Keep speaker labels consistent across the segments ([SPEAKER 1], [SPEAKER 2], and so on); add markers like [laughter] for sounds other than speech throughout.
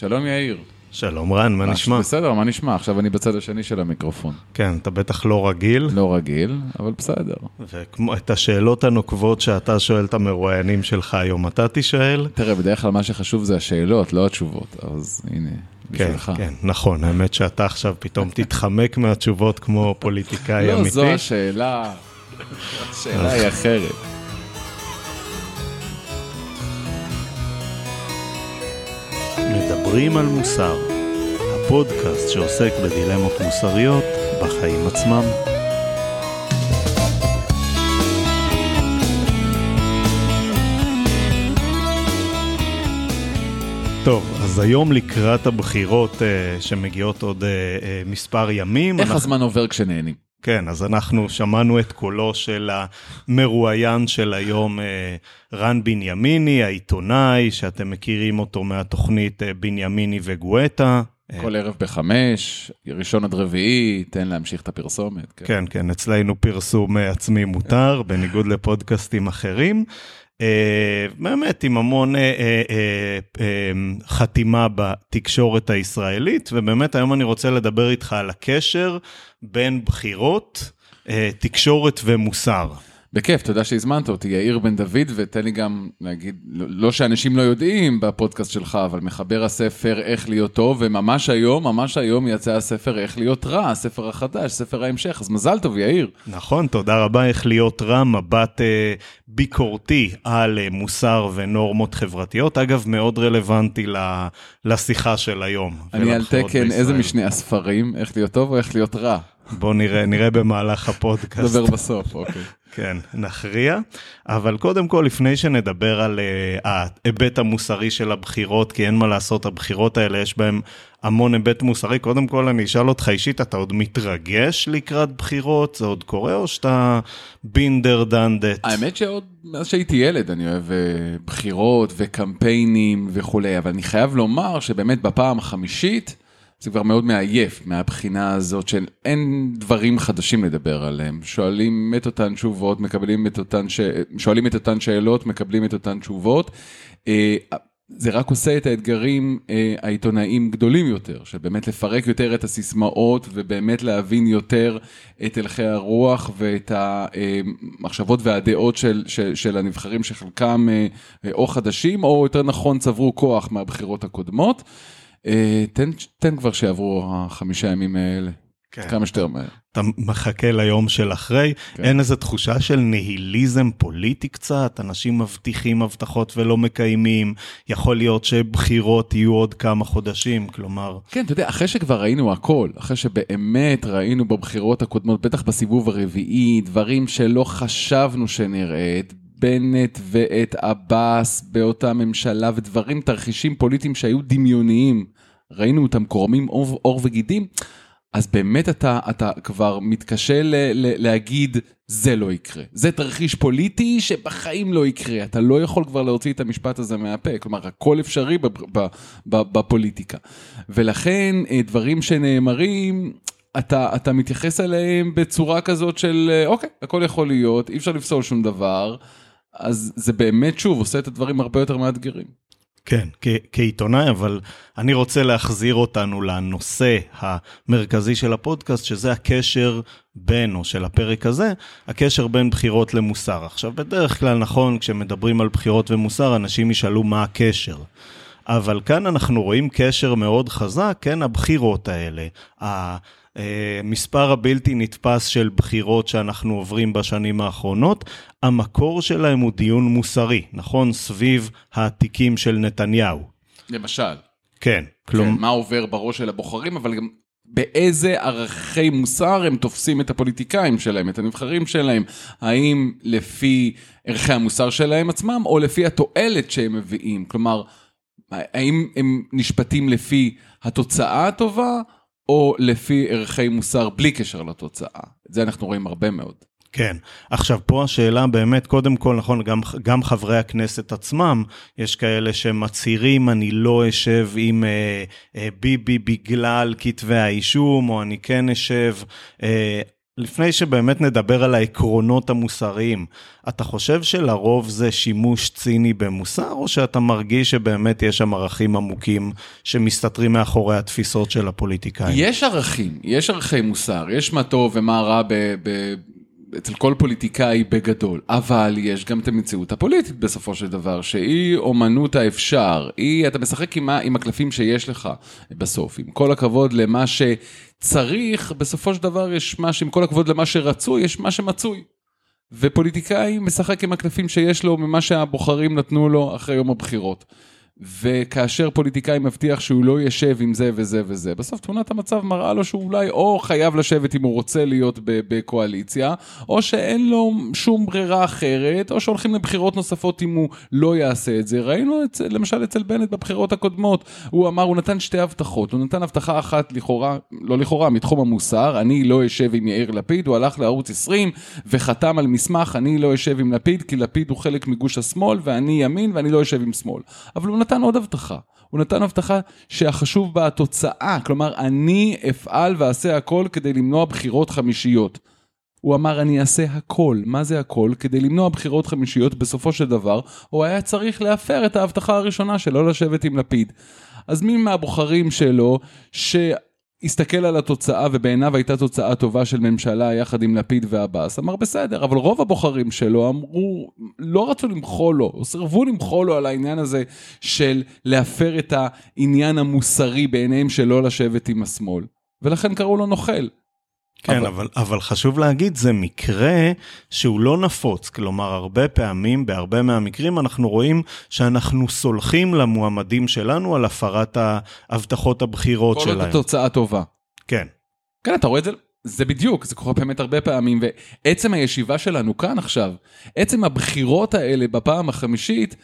[SPEAKER 1] שלום יאיר.
[SPEAKER 2] שלום רן, מה נשמע?
[SPEAKER 1] בסדר, מה נשמע? עכשיו אני בצד השני של המיקרופון.
[SPEAKER 2] כן, אתה בטח לא רגיל.
[SPEAKER 1] לא רגיל, אבל בסדר.
[SPEAKER 2] ואת השאלות הנוקבות שאתה שואל את המרואיינים שלך היום, אתה תשאל?
[SPEAKER 1] תראה, בדרך כלל מה שחשוב זה השאלות, לא התשובות, אז הנה, בשבילך.
[SPEAKER 2] כן, כן, נכון, האמת שאתה עכשיו פתאום תתחמק מהתשובות כמו פוליטיקאי אמיתי.
[SPEAKER 1] לא, זו השאלה, השאלה היא אחרת.
[SPEAKER 2] מדברים על מוסר, הפודקאסט שעוסק בדילמות מוסריות בחיים עצמם. טוב, אז היום לקראת הבחירות uh, שמגיעות עוד uh, uh, מספר ימים.
[SPEAKER 1] איך אנחנו... הזמן עובר כשנהנים?
[SPEAKER 2] כן, אז אנחנו שמענו את קולו של המרואיין של היום, רן בנימיני, העיתונאי, שאתם מכירים אותו מהתוכנית בנימיני וגואטה.
[SPEAKER 1] כל ערב בחמש, ראשון עד רביעי, תן להמשיך את הפרסומת.
[SPEAKER 2] כן, כן, כן אצלנו פרסום עצמי מותר, בניגוד לפודקאסטים אחרים. באמת עם המון חתימה בתקשורת הישראלית, ובאמת היום אני רוצה לדבר איתך על הקשר בין בחירות, uh, תקשורת ומוסר.
[SPEAKER 1] בכיף, תודה שהזמנת אותי, יאיר בן דוד, ותן לי גם להגיד, לא שאנשים לא יודעים בפודקאסט שלך, אבל מחבר הספר איך להיות טוב, וממש היום, ממש היום יצא הספר איך להיות רע, הספר החדש, ספר ההמשך, אז מזל טוב, יאיר.
[SPEAKER 2] נכון, תודה רבה, איך להיות רע, מבט אה, ביקורתי על אה, מוסר ונורמות חברתיות, אגב, מאוד רלוונטי לשיחה של היום.
[SPEAKER 1] אני על תקן, איזה משני הספרים, איך להיות טוב או איך להיות רע?
[SPEAKER 2] בוא נראה, נראה במהלך הפודקאסט.
[SPEAKER 1] נדבר בסוף, אוקיי.
[SPEAKER 2] כן, נכריע. אבל קודם כל, לפני שנדבר על uh, ההיבט המוסרי של הבחירות, כי אין מה לעשות, הבחירות האלה יש בהן המון היבט מוסרי, קודם כל אני אשאל אותך אישית, אתה עוד מתרגש לקראת בחירות? זה עוד קורה או שאתה בינדר דנדט?
[SPEAKER 1] האמת שעוד מאז שהייתי ילד אני אוהב uh, בחירות וקמפיינים וכולי, אבל אני חייב לומר שבאמת בפעם החמישית, זה כבר מאוד מעייף מהבחינה הזאת של אין דברים חדשים לדבר עליהם. שואלים את אותן תשובות, מקבלים את אותן, ש... שואלים את אותן שאלות, מקבלים את אותן תשובות. אה, זה רק עושה את האתגרים אה, העיתונאיים גדולים יותר, של באמת לפרק יותר את הסיסמאות ובאמת להבין יותר את הלכי הרוח ואת המחשבות והדעות של, של, של הנבחרים שחלקם אה, או חדשים או יותר נכון צברו כוח מהבחירות הקודמות. אה, תן, תן כבר שיעברו החמישה ימים האלה. כן. כמה שיותר מהר.
[SPEAKER 2] אתה מחכה ליום של אחרי, כן. אין איזו תחושה של ניהיליזם פוליטי קצת, אנשים מבטיחים הבטחות ולא מקיימים, יכול להיות שבחירות יהיו עוד כמה חודשים, כלומר...
[SPEAKER 1] כן, אתה יודע, אחרי שכבר ראינו הכל, אחרי שבאמת ראינו בבחירות הקודמות, בטח בסיבוב הרביעי, דברים שלא חשבנו שנראה, את בנט ואת עבאס באותה ממשלה, ודברים, תרחישים פוליטיים שהיו דמיוניים, ראינו אותם קורמים עור, וגידים, אז באמת אתה, אתה כבר מתקשה ל, ל, להגיד, זה לא יקרה. זה תרחיש פוליטי שבחיים לא יקרה. אתה לא יכול כבר להוציא את המשפט הזה מהפה. כלומר, הכל אפשרי בפוליטיקה. ולכן, אה, דברים שנאמרים, אתה, אתה מתייחס אליהם בצורה כזאת של, אה, אוקיי, הכל יכול להיות, אי אפשר לפסול שום דבר. אז זה באמת, שוב, עושה את הדברים הרבה יותר מאתגרים.
[SPEAKER 2] כן, כעיתונאי, אבל אני רוצה להחזיר אותנו לנושא המרכזי של הפודקאסט, שזה הקשר בין, או של הפרק הזה, הקשר בין בחירות למוסר. עכשיו, בדרך כלל, נכון, כשמדברים על בחירות ומוסר, אנשים ישאלו מה הקשר. אבל כאן אנחנו רואים קשר מאוד חזק, כן, הבחירות האלה. המספר הבלתי נתפס של בחירות שאנחנו עוברים בשנים האחרונות, המקור שלהם הוא דיון מוסרי, נכון? סביב התיקים של נתניהו.
[SPEAKER 1] למשל.
[SPEAKER 2] כן.
[SPEAKER 1] כלום... כן, מה עובר בראש של הבוחרים, אבל גם באיזה ערכי מוסר הם תופסים את הפוליטיקאים שלהם, את הנבחרים שלהם, האם לפי ערכי המוסר שלהם עצמם, או לפי התועלת שהם מביאים, כלומר, האם הם נשפטים לפי התוצאה הטובה, או לפי ערכי מוסר בלי קשר לתוצאה. את זה אנחנו רואים הרבה מאוד.
[SPEAKER 2] כן, עכשיו פה השאלה באמת, קודם כל, נכון, גם, גם חברי הכנסת עצמם, יש כאלה שמצהירים, אני לא אשב עם אה, אה, ביבי בגלל כתבי האישום, או אני כן אשב. אה, לפני שבאמת נדבר על העקרונות המוסריים, אתה חושב שלרוב זה שימוש ציני במוסר, או שאתה מרגיש שבאמת יש שם ערכים עמוקים שמסתתרים מאחורי התפיסות של הפוליטיקאים?
[SPEAKER 1] יש ערכים, יש ערכי מוסר, יש מה טוב ומה רע ב... ב... אצל כל פוליטיקאי בגדול, אבל יש גם את המציאות הפוליטית בסופו של דבר, שהיא אומנות האפשר, היא, אתה משחק עם, עם הקלפים שיש לך בסוף, עם כל הכבוד למה שצריך, בסופו של דבר יש מה שעם כל הכבוד למה שרצוי, יש מה שמצוי. ופוליטיקאי משחק עם הקלפים שיש לו ממה שהבוחרים נתנו לו אחרי יום הבחירות. וכאשר פוליטיקאי מבטיח שהוא לא ישב עם זה וזה וזה, בסוף תמונת המצב מראה לו שהוא אולי או חייב לשבת אם הוא רוצה להיות בקואליציה, או שאין לו שום ברירה אחרת, או שהולכים לבחירות נוספות אם הוא לא יעשה את זה. ראינו את למשל אצל בנט בבחירות הקודמות, הוא אמר, הוא נתן שתי הבטחות, הוא נתן הבטחה אחת לכאורה, לא לכאורה, מתחום המוסר, אני לא אשב עם יאיר לפיד, הוא הלך לערוץ 20 וחתם על מסמך, אני לא אשב עם לפיד, כי לפיד הוא חלק מגוש השמאל ואני ימין ואני לא אשב עם שמאל. אבל הוא נתן עוד הבטחה. הוא נתן הבטחה שהחשוב בה התוצאה, כלומר, אני אפעל ואעשה הכל כדי למנוע בחירות חמישיות. הוא אמר, אני אעשה הכל. מה זה הכל? כדי למנוע בחירות חמישיות, בסופו של דבר, הוא היה צריך להפר את ההבטחה הראשונה שלא לשבת עם לפיד. אז מי מהבוחרים שלו, ש... הסתכל על התוצאה ובעיניו הייתה תוצאה טובה של ממשלה יחד עם לפיד ועבאס, אמר בסדר, אבל רוב הבוחרים שלו אמרו, לא רצו למחול לו, או סירבו למחול לו על העניין הזה של להפר את העניין המוסרי בעיניהם שלא לשבת עם השמאל, ולכן קראו לו נוכל.
[SPEAKER 2] כן, אבל... אבל, אבל חשוב להגיד, זה מקרה שהוא לא נפוץ. כלומר, הרבה פעמים, בהרבה מהמקרים, אנחנו רואים שאנחנו סולחים למועמדים שלנו על הפרת ההבטחות הבחירות שלהם. כל
[SPEAKER 1] עוד התוצאה טובה.
[SPEAKER 2] כן.
[SPEAKER 1] כן, אתה רואה את זה? זה בדיוק, זה קורה באמת הרבה פעמים, ועצם הישיבה שלנו כאן עכשיו, עצם הבחירות האלה בפעם החמישית,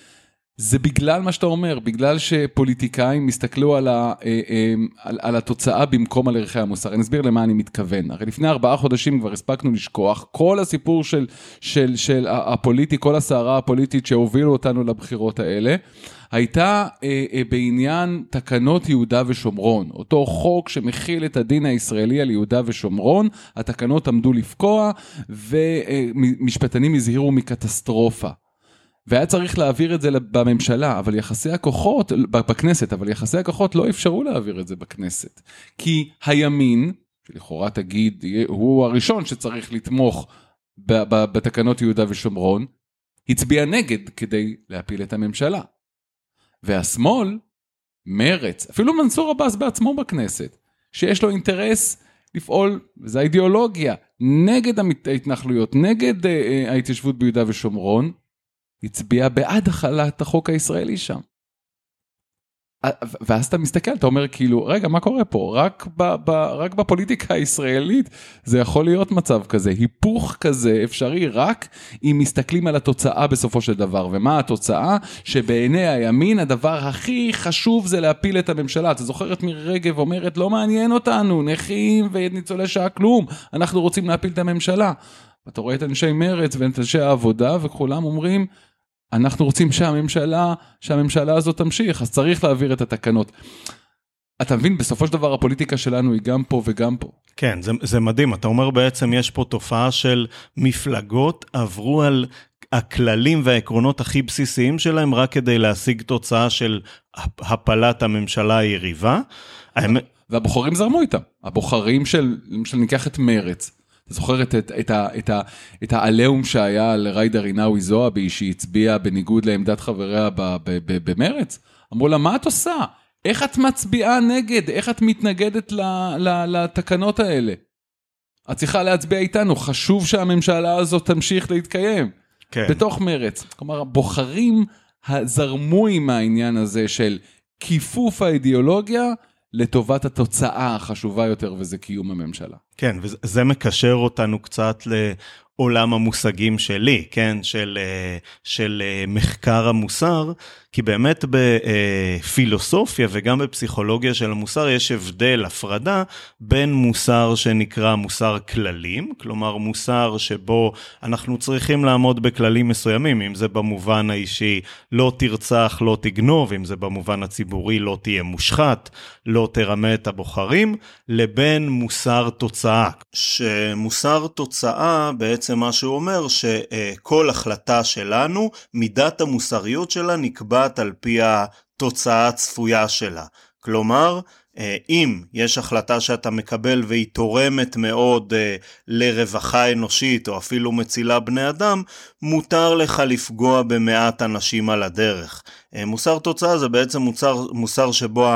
[SPEAKER 1] זה בגלל מה שאתה אומר, בגלל שפוליטיקאים הסתכלו על, ה, אה, אה, על, על התוצאה במקום על ערכי המוסר. אני אסביר למה אני מתכוון. הרי לפני ארבעה חודשים כבר הספקנו לשכוח, כל הסיפור של, של, של הפוליטי, כל הסערה הפוליטית שהובילו אותנו לבחירות האלה, הייתה אה, אה, בעניין תקנות יהודה ושומרון. אותו חוק שמכיל את הדין הישראלי על יהודה ושומרון, התקנות עמדו לפקוע, ומשפטנים הזהירו מקטסטרופה. והיה צריך להעביר את זה בממשלה, אבל יחסי הכוחות, בכנסת, אבל יחסי הכוחות לא אפשרו להעביר את זה בכנסת. כי הימין, שלכאורה תגיד, הוא הראשון שצריך לתמוך בתקנות יהודה ושומרון, הצביע נגד כדי להפיל את הממשלה. והשמאל, מרץ, אפילו מנסור עבאס בעצמו בכנסת, שיש לו אינטרס לפעול, וזו האידיאולוגיה, נגד ההתנחלויות, נגד אה, אה, ההתיישבות ביהודה ושומרון, הצביע בעד החלת החוק הישראלי שם. ואז אתה מסתכל, אתה אומר כאילו, רגע, מה קורה פה? רק, ב, ב, רק בפוליטיקה הישראלית זה יכול להיות מצב כזה, היפוך כזה אפשרי רק אם מסתכלים על התוצאה בסופו של דבר. ומה התוצאה? שבעיני הימין הדבר הכי חשוב זה להפיל את הממשלה. אתה זוכר את מירי רגב אומרת, לא מעניין אותנו, נכים וניצולי שעה כלום, אנחנו רוצים להפיל את הממשלה. אתה רואה את אנשי מרץ ואת אנשי העבודה וכולם אומרים, אנחנו רוצים שהממשלה, שהממשלה הזאת תמשיך, אז צריך להעביר את התקנות. אתה מבין, בסופו של דבר הפוליטיקה שלנו היא גם פה וגם פה.
[SPEAKER 2] כן, זה, זה מדהים, אתה אומר בעצם יש פה תופעה של מפלגות עברו על הכללים והעקרונות הכי בסיסיים שלהם רק כדי להשיג תוצאה של הפלת הממשלה היריבה.
[SPEAKER 1] והבוחרים זרמו איתם, הבוחרים של, למשל ניקח את מרץ. אתה זוכר את, את, את, את, את העליהום שהיה על ג'ידא רינאוי זועבי, שהיא הצביעה בניגוד לעמדת חבריה במרץ? אמרו לה, מה את עושה? איך את מצביעה נגד? איך את מתנגדת לתקנות האלה? את צריכה להצביע איתנו, חשוב שהממשלה הזאת תמשיך להתקיים. כן. בתוך מרץ. כלומר, הבוחרים זרמו עם העניין הזה של כיפוף האידיאולוגיה לטובת התוצאה החשובה יותר, וזה קיום הממשלה.
[SPEAKER 2] כן, וזה מקשר אותנו קצת עולם המושגים שלי, כן, של, אה, של אה, מחקר המוסר, כי באמת בפילוסופיה וגם בפסיכולוגיה של המוסר יש הבדל, הפרדה, בין מוסר שנקרא מוסר כללים, כלומר מוסר שבו אנחנו צריכים לעמוד בכללים מסוימים, אם זה במובן האישי לא תרצח, לא תגנוב, אם זה במובן הציבורי לא תהיה מושחת, לא תרמה את הבוחרים, לבין מוסר תוצאה. שמוסר תוצאה בעצם מה שהוא אומר שכל החלטה שלנו, מידת המוסריות שלה נקבעת על פי התוצאה הצפויה שלה. כלומר, אם יש החלטה שאתה מקבל והיא תורמת מאוד לרווחה אנושית או אפילו מצילה בני אדם, מותר לך לפגוע במעט אנשים על הדרך. מוסר תוצאה זה בעצם מוסר, מוסר שבו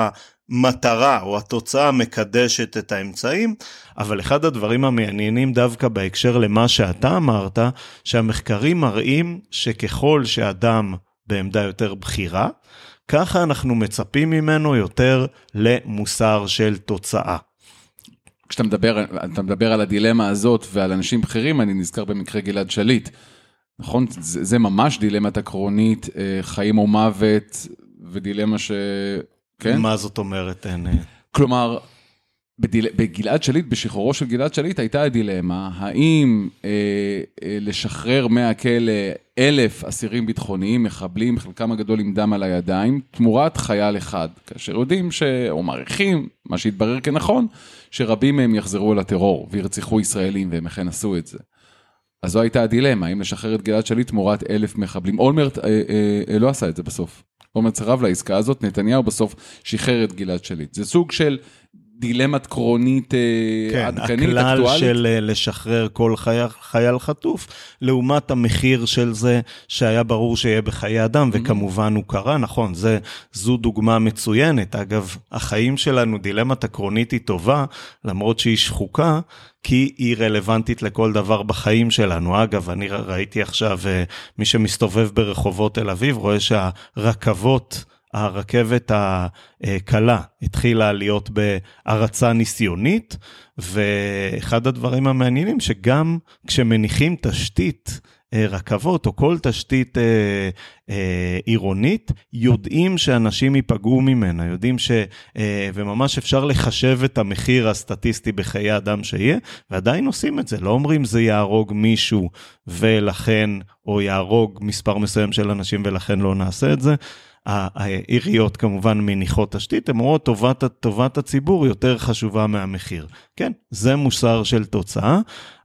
[SPEAKER 2] המטרה או התוצאה מקדשת את האמצעים, אבל אחד הדברים המעניינים דווקא בהקשר למה שאתה אמרת, שהמחקרים מראים שככל שאדם בעמדה יותר בכירה, ככה אנחנו מצפים ממנו יותר למוסר של תוצאה.
[SPEAKER 1] כשאתה מדבר, אתה מדבר על הדילמה הזאת ועל אנשים בכירים, אני נזכר במקרה גלעד שליט. נכון? זה, זה ממש דילמת עקרונית, אה, חיים או מוות, ודילמה ש...
[SPEAKER 2] כן? מה זאת אומרת? אין...
[SPEAKER 1] כלומר, בדיל... בגלעד שליט, בשחרורו של גלעד שליט הייתה הדילמה, האם אה, אה, לשחרר מהכלא אלף אסירים ביטחוניים, מחבלים, חלקם הגדול עם דם על הידיים, תמורת חייל אחד, כאשר יודעים, ש... או מעריכים, מה שהתברר כנכון, שרבים מהם יחזרו לטרור וירצחו ישראלים, והם אכן עשו את זה. אז זו הייתה הדילמה, האם לשחרר את גלעד שליט תמורת אלף מחבלים. אולמרט אה, אה, אה, לא עשה את זה בסוף. אולמרט סירב לעסקה הזאת, נתניהו בסוף שחרר את גלעד שליט. זה סוג של דילמה קרונית כן, עדכנית,
[SPEAKER 2] אקטואלית. כן, הכלל של לשחרר כל חייל, חייל חטוף, לעומת המחיר של זה שהיה ברור שיהיה בחיי אדם, mm-hmm. וכמובן הוא קרה, נכון, זה, זו דוגמה מצוינת. אגב, החיים שלנו, דילמת הקרונית היא טובה, למרות שהיא שחוקה, כי היא רלוונטית לכל דבר בחיים שלנו. אגב, אני ראיתי עכשיו, מי שמסתובב ברחובות תל אביב, רואה שהרכבות... הרכבת הקלה התחילה להיות בהרצה ניסיונית, ואחד הדברים המעניינים שגם כשמניחים תשתית אה, רכבות או כל תשתית אה, אה, עירונית, יודעים שאנשים ייפגעו ממנה, יודעים ש... אה, וממש אפשר לחשב את המחיר הסטטיסטי בחיי אדם שיהיה, ועדיין עושים את זה, לא אומרים זה יהרוג מישהו ולכן, או יהרוג מספר מסוים של אנשים ולכן לא נעשה את זה. העיריות כמובן מניחות תשתית, הן אומרות טובת, טובת הציבור יותר חשובה מהמחיר. כן, זה מוסר של תוצאה,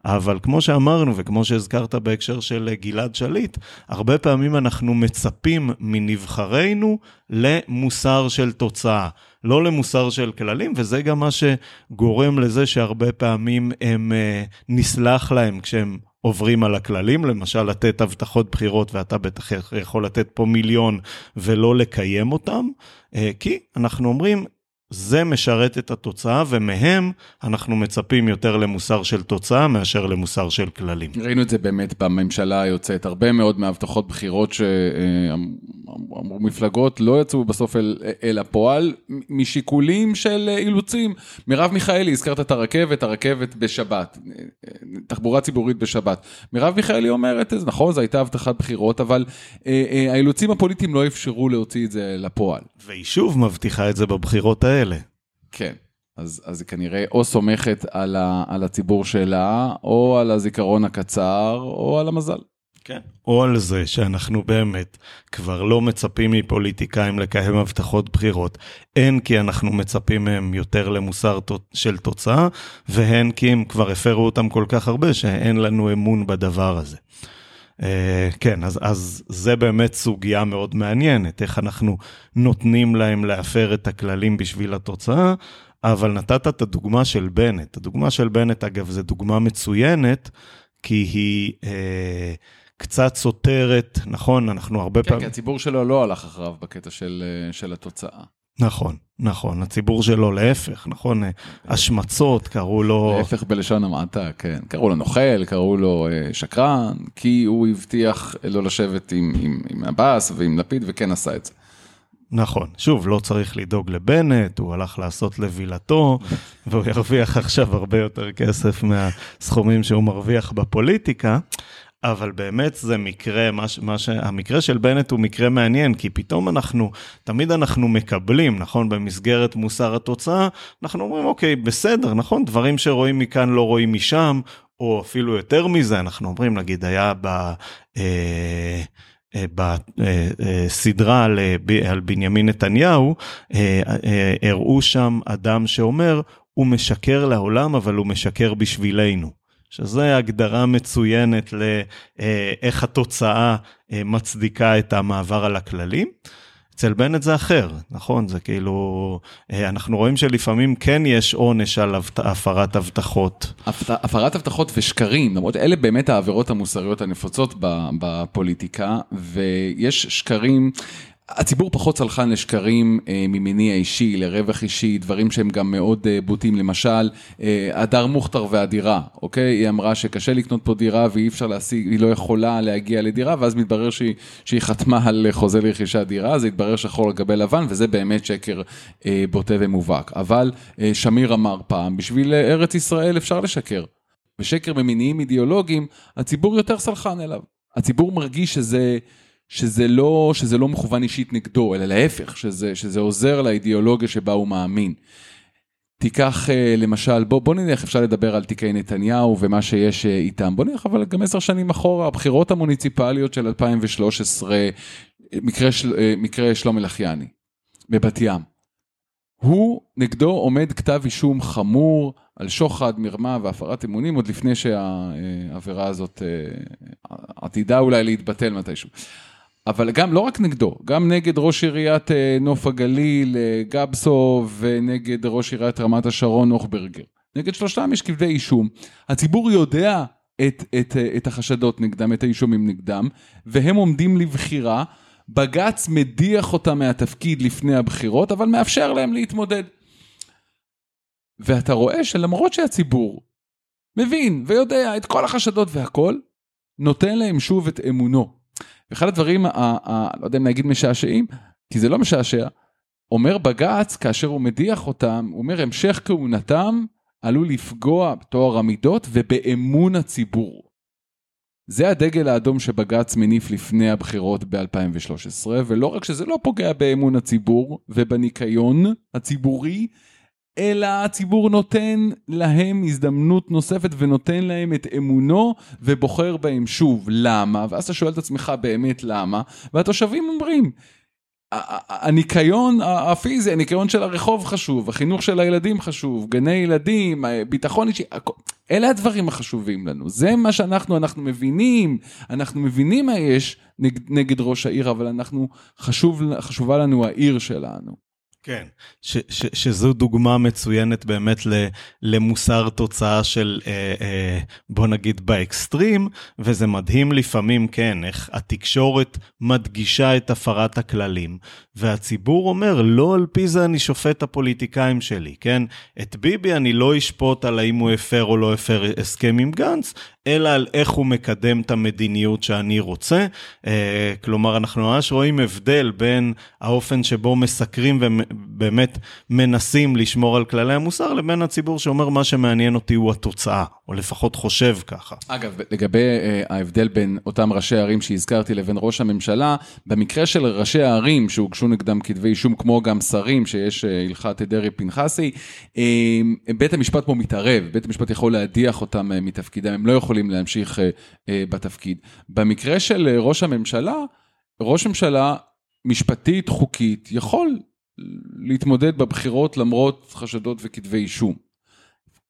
[SPEAKER 2] אבל כמו שאמרנו וכמו שהזכרת בהקשר של גלעד שליט, הרבה פעמים אנחנו מצפים מנבחרינו למוסר של תוצאה, לא למוסר של כללים, וזה גם מה שגורם לזה שהרבה פעמים הם אה, נסלח להם כשהם עוברים על הכללים, למשל לתת הבטחות בחירות ואתה בטח יכול לתת פה מיליון ולא לקיים אותם, אה, כי אנחנו אומרים, זה משרת את התוצאה, ומהם אנחנו מצפים יותר למוסר של תוצאה מאשר למוסר של כללים.
[SPEAKER 1] ראינו את זה באמת בממשלה היוצאת, הרבה מאוד מהבטחות בחירות שאמרו מפלגות לא יצאו בסוף אל, אל הפועל, משיקולים של אילוצים. מרב מיכאלי, הזכרת את הרכבת, הרכבת בשבת, תחבורה ציבורית בשבת. מרב מיכאלי אומרת, נכון, זו הייתה הבטחת בחירות, אבל אה, אה, האילוצים הפוליטיים לא אפשרו להוציא את זה לפועל.
[SPEAKER 2] והיא שוב מבטיחה את זה בבחירות האלה. האלה.
[SPEAKER 1] כן, אז, אז היא כנראה או סומכת על, ה, על הציבור שלה, או על הזיכרון הקצר, או על המזל.
[SPEAKER 2] כן. או על זה שאנחנו באמת כבר לא מצפים מפוליטיקאים לקיים הבטחות בחירות, הן כי אנחנו מצפים מהם יותר למוסר של תוצאה, והן כי הם כבר הפרו אותם כל כך הרבה שאין לנו אמון בדבר הזה. Uh, כן, אז, אז זה באמת סוגיה מאוד מעניינת, איך אנחנו נותנים להם להפר את הכללים בשביל התוצאה, אבל נתת את הדוגמה של בנט. הדוגמה של בנט, אגב, זו דוגמה מצוינת, כי היא uh, קצת סותרת, נכון, אנחנו הרבה
[SPEAKER 1] כן,
[SPEAKER 2] פעמים...
[SPEAKER 1] כן, כי הציבור שלו לא הלך אחריו בקטע של, uh, של התוצאה.
[SPEAKER 2] נכון, נכון, הציבור שלו להפך, נכון, השמצות, קראו לו...
[SPEAKER 1] להפך בלשון המעטה, כן. קראו לו נוכל, קראו לו אה, שקרן, כי הוא הבטיח לא לשבת עם, עם, עם עבאס ועם לפיד, וכן עשה את זה.
[SPEAKER 2] נכון. שוב, לא צריך לדאוג לבנט, הוא הלך לעשות לווילתו, והוא ירוויח עכשיו הרבה יותר כסף מהסכומים שהוא מרוויח בפוליטיקה. אבל באמת זה מקרה, מה, מה ש... המקרה של בנט הוא מקרה מעניין, כי פתאום אנחנו, תמיד אנחנו מקבלים, נכון, במסגרת מוסר התוצאה, אנחנו אומרים, אוקיי, בסדר, נכון, דברים שרואים מכאן לא רואים משם, או אפילו יותר מזה, אנחנו אומרים, נגיד, היה ב... אה, אה, בסדרה על, על בנימין נתניהו, אה, הראו שם אדם שאומר, הוא משקר לעולם, אבל הוא משקר בשבילנו. שזה הגדרה מצוינת לאיך התוצאה מצדיקה את המעבר על הכללים. אצל בנט זה אחר, נכון? זה כאילו, אנחנו רואים שלפעמים כן יש עונש על הפרת הבטחות.
[SPEAKER 1] הפרת הבטחות ושקרים, למרות אלה באמת העבירות המוסריות הנפוצות בפוליטיקה, ויש שקרים, הציבור פחות צלחן לשקרים אה, ממניע אישי, לרווח אישי, דברים שהם גם מאוד אה, בוטים, למשל, אה, הדר מוכתר והדירה, אוקיי? היא אמרה שקשה לקנות פה דירה ואי אפשר להשיג, היא לא יכולה להגיע לדירה, ואז מתברר שהיא, שהיא חתמה על חוזה לרכישת דירה, זה התברר שחור על גבי לבן, וזה באמת שקר אה, בוטה ומובהק. אבל אה, שמיר אמר פעם, בשביל ארץ ישראל אפשר לשקר. ושקר ממניעים אידיאולוגיים, הציבור יותר סלחן אליו. הציבור מרגיש שזה... שזה לא, שזה לא מכוון אישית נגדו, אלא להפך, שזה, שזה עוזר לאידיאולוגיה שבה הוא מאמין. תיקח אה, למשל, בוא, בוא נניח אפשר לדבר על תיקי נתניהו ומה שיש אה, איתם, בוא נניח אבל גם עשר שנים אחורה, הבחירות המוניציפליות של 2013, מקרה, של, אה, מקרה שלום מלחיאני, בבת ים. הוא, נגדו עומד כתב אישום חמור על שוחד, מרמה והפרת אמונים, עוד לפני שהעבירה הזאת עתידה אולי להתבטל מתישהו. אבל גם, לא רק נגדו, גם נגד ראש עיריית אה, נוף הגליל, אה, גבסו, ונגד ראש עיריית רמת השרון, אוכברגר. נגד שלושתם יש כתבי אישום. הציבור יודע את, את, אה, את החשדות נגדם, את האישומים נגדם, והם עומדים לבחירה. בג"ץ מדיח אותם מהתפקיד לפני הבחירות, אבל מאפשר להם להתמודד. ואתה רואה שלמרות שהציבור מבין ויודע את כל החשדות והכל, נותן להם שוב את אמונו. ואחד הדברים, ה, ה, לא יודע אם נגיד משעשעים, כי זה לא משעשע, אומר בג"ץ, כאשר הוא מדיח אותם, הוא אומר המשך כהונתם עלול לפגוע בטוהר המידות ובאמון הציבור. זה הדגל האדום שבג"ץ מניף לפני הבחירות ב-2013, ולא רק שזה לא פוגע באמון הציבור ובניקיון הציבורי, אלא הציבור נותן להם הזדמנות נוספת ונותן להם את אמונו ובוחר בהם שוב. למה? ואז אתה שואל את עצמך באמת למה, והתושבים אומרים, הניקיון הפיזי, הניקיון של הרחוב חשוב, החינוך של הילדים חשוב, גני ילדים, ביטחון אישי, אלה הדברים החשובים לנו. זה מה שאנחנו, אנחנו מבינים, אנחנו מבינים מה יש נגד, נגד ראש העיר, אבל אנחנו, חשוב, חשובה לנו העיר שלנו.
[SPEAKER 2] כן, ש, ש, שזו דוגמה מצוינת באמת למוסר תוצאה של, אה, אה, בוא נגיד, באקסטרים, וזה מדהים לפעמים, כן, איך התקשורת מדגישה את הפרת הכללים, והציבור אומר, לא על פי זה אני שופט הפוליטיקאים שלי, כן? את ביבי אני לא אשפוט על האם הוא הפר או לא הפר הסכם עם גנץ, אלא על איך הוא מקדם את המדיניות שאני רוצה. אה, כלומר, אנחנו ממש רואים הבדל בין האופן שבו מסקרים ובאמת מנסים לשמור על כללי המוסר, לבין הציבור שאומר מה שמעניין אותי הוא התוצאה, או לפחות חושב ככה.
[SPEAKER 1] אגב, לגבי אה, ההבדל בין אותם ראשי הערים שהזכרתי לבין ראש הממשלה, במקרה של ראשי הערים שהוגשו נגדם כתבי אישום, כמו גם שרים שיש אה, הלכת דרעי פנחסי, בית המשפט פה מתערב, בית המשפט יכול להדיח אותם מתפקידם, הם לא יכולים... יכולים להמשיך אה, אה, בתפקיד. במקרה של אה, ראש הממשלה, ראש ממשלה משפטית, חוקית, יכול להתמודד בבחירות למרות חשדות וכתבי אישום.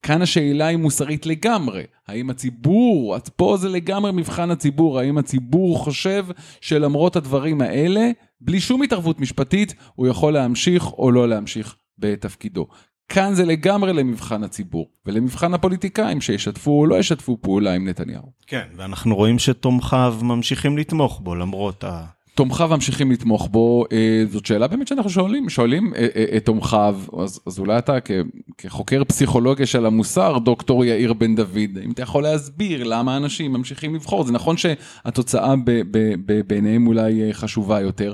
[SPEAKER 1] כאן השאלה היא מוסרית לגמרי, האם הציבור, פה זה לגמרי מבחן הציבור, האם הציבור חושב שלמרות הדברים האלה, בלי שום התערבות משפטית, הוא יכול להמשיך או לא להמשיך בתפקידו. כאן זה לגמרי למבחן הציבור, ולמבחן הפוליטיקאים שישתפו או לא ישתפו פעולה עם נתניהו.
[SPEAKER 2] כן, ואנחנו רואים שתומכיו ממשיכים לתמוך בו למרות ה...
[SPEAKER 1] תומכיו ממשיכים לתמוך בו, אה, זאת שאלה באמת שאנחנו שואלים, שואלים אה, אה, את תומכיו, אז, אז אולי אתה כ, כחוקר פסיכולוגיה של המוסר, דוקטור יאיר בן דוד, אם אתה יכול להסביר למה אנשים ממשיכים לבחור, זה נכון שהתוצאה בעיניהם אולי חשובה יותר,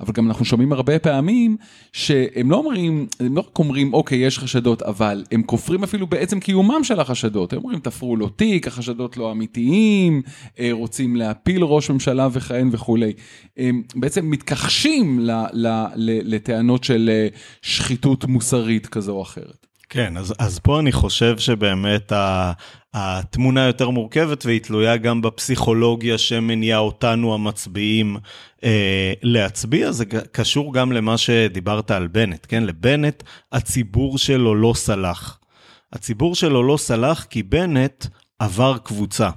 [SPEAKER 1] אבל גם אנחנו שומעים הרבה פעמים שהם לא אומרים, הם לא רק אומרים, אוקיי, יש חשדות, אבל הם כופרים אפילו בעצם קיומם של החשדות, הם אומרים, תפרו לו תיק, החשדות לא אמיתיים, רוצים להפיל ראש ממשלה וכהן וכולי. בעצם מתכחשים לטענות של אה, שחיתות מוסרית כזו או אחרת.
[SPEAKER 2] כן, אז, אז פה אני חושב שבאמת ה, התמונה יותר מורכבת והיא תלויה גם בפסיכולוגיה שמניעה אותנו המצביעים אה, להצביע, זה קשור גם למה שדיברת על בנט, כן? לבנט הציבור שלו לא סלח. הציבור שלו לא סלח כי בנט עבר קבוצה.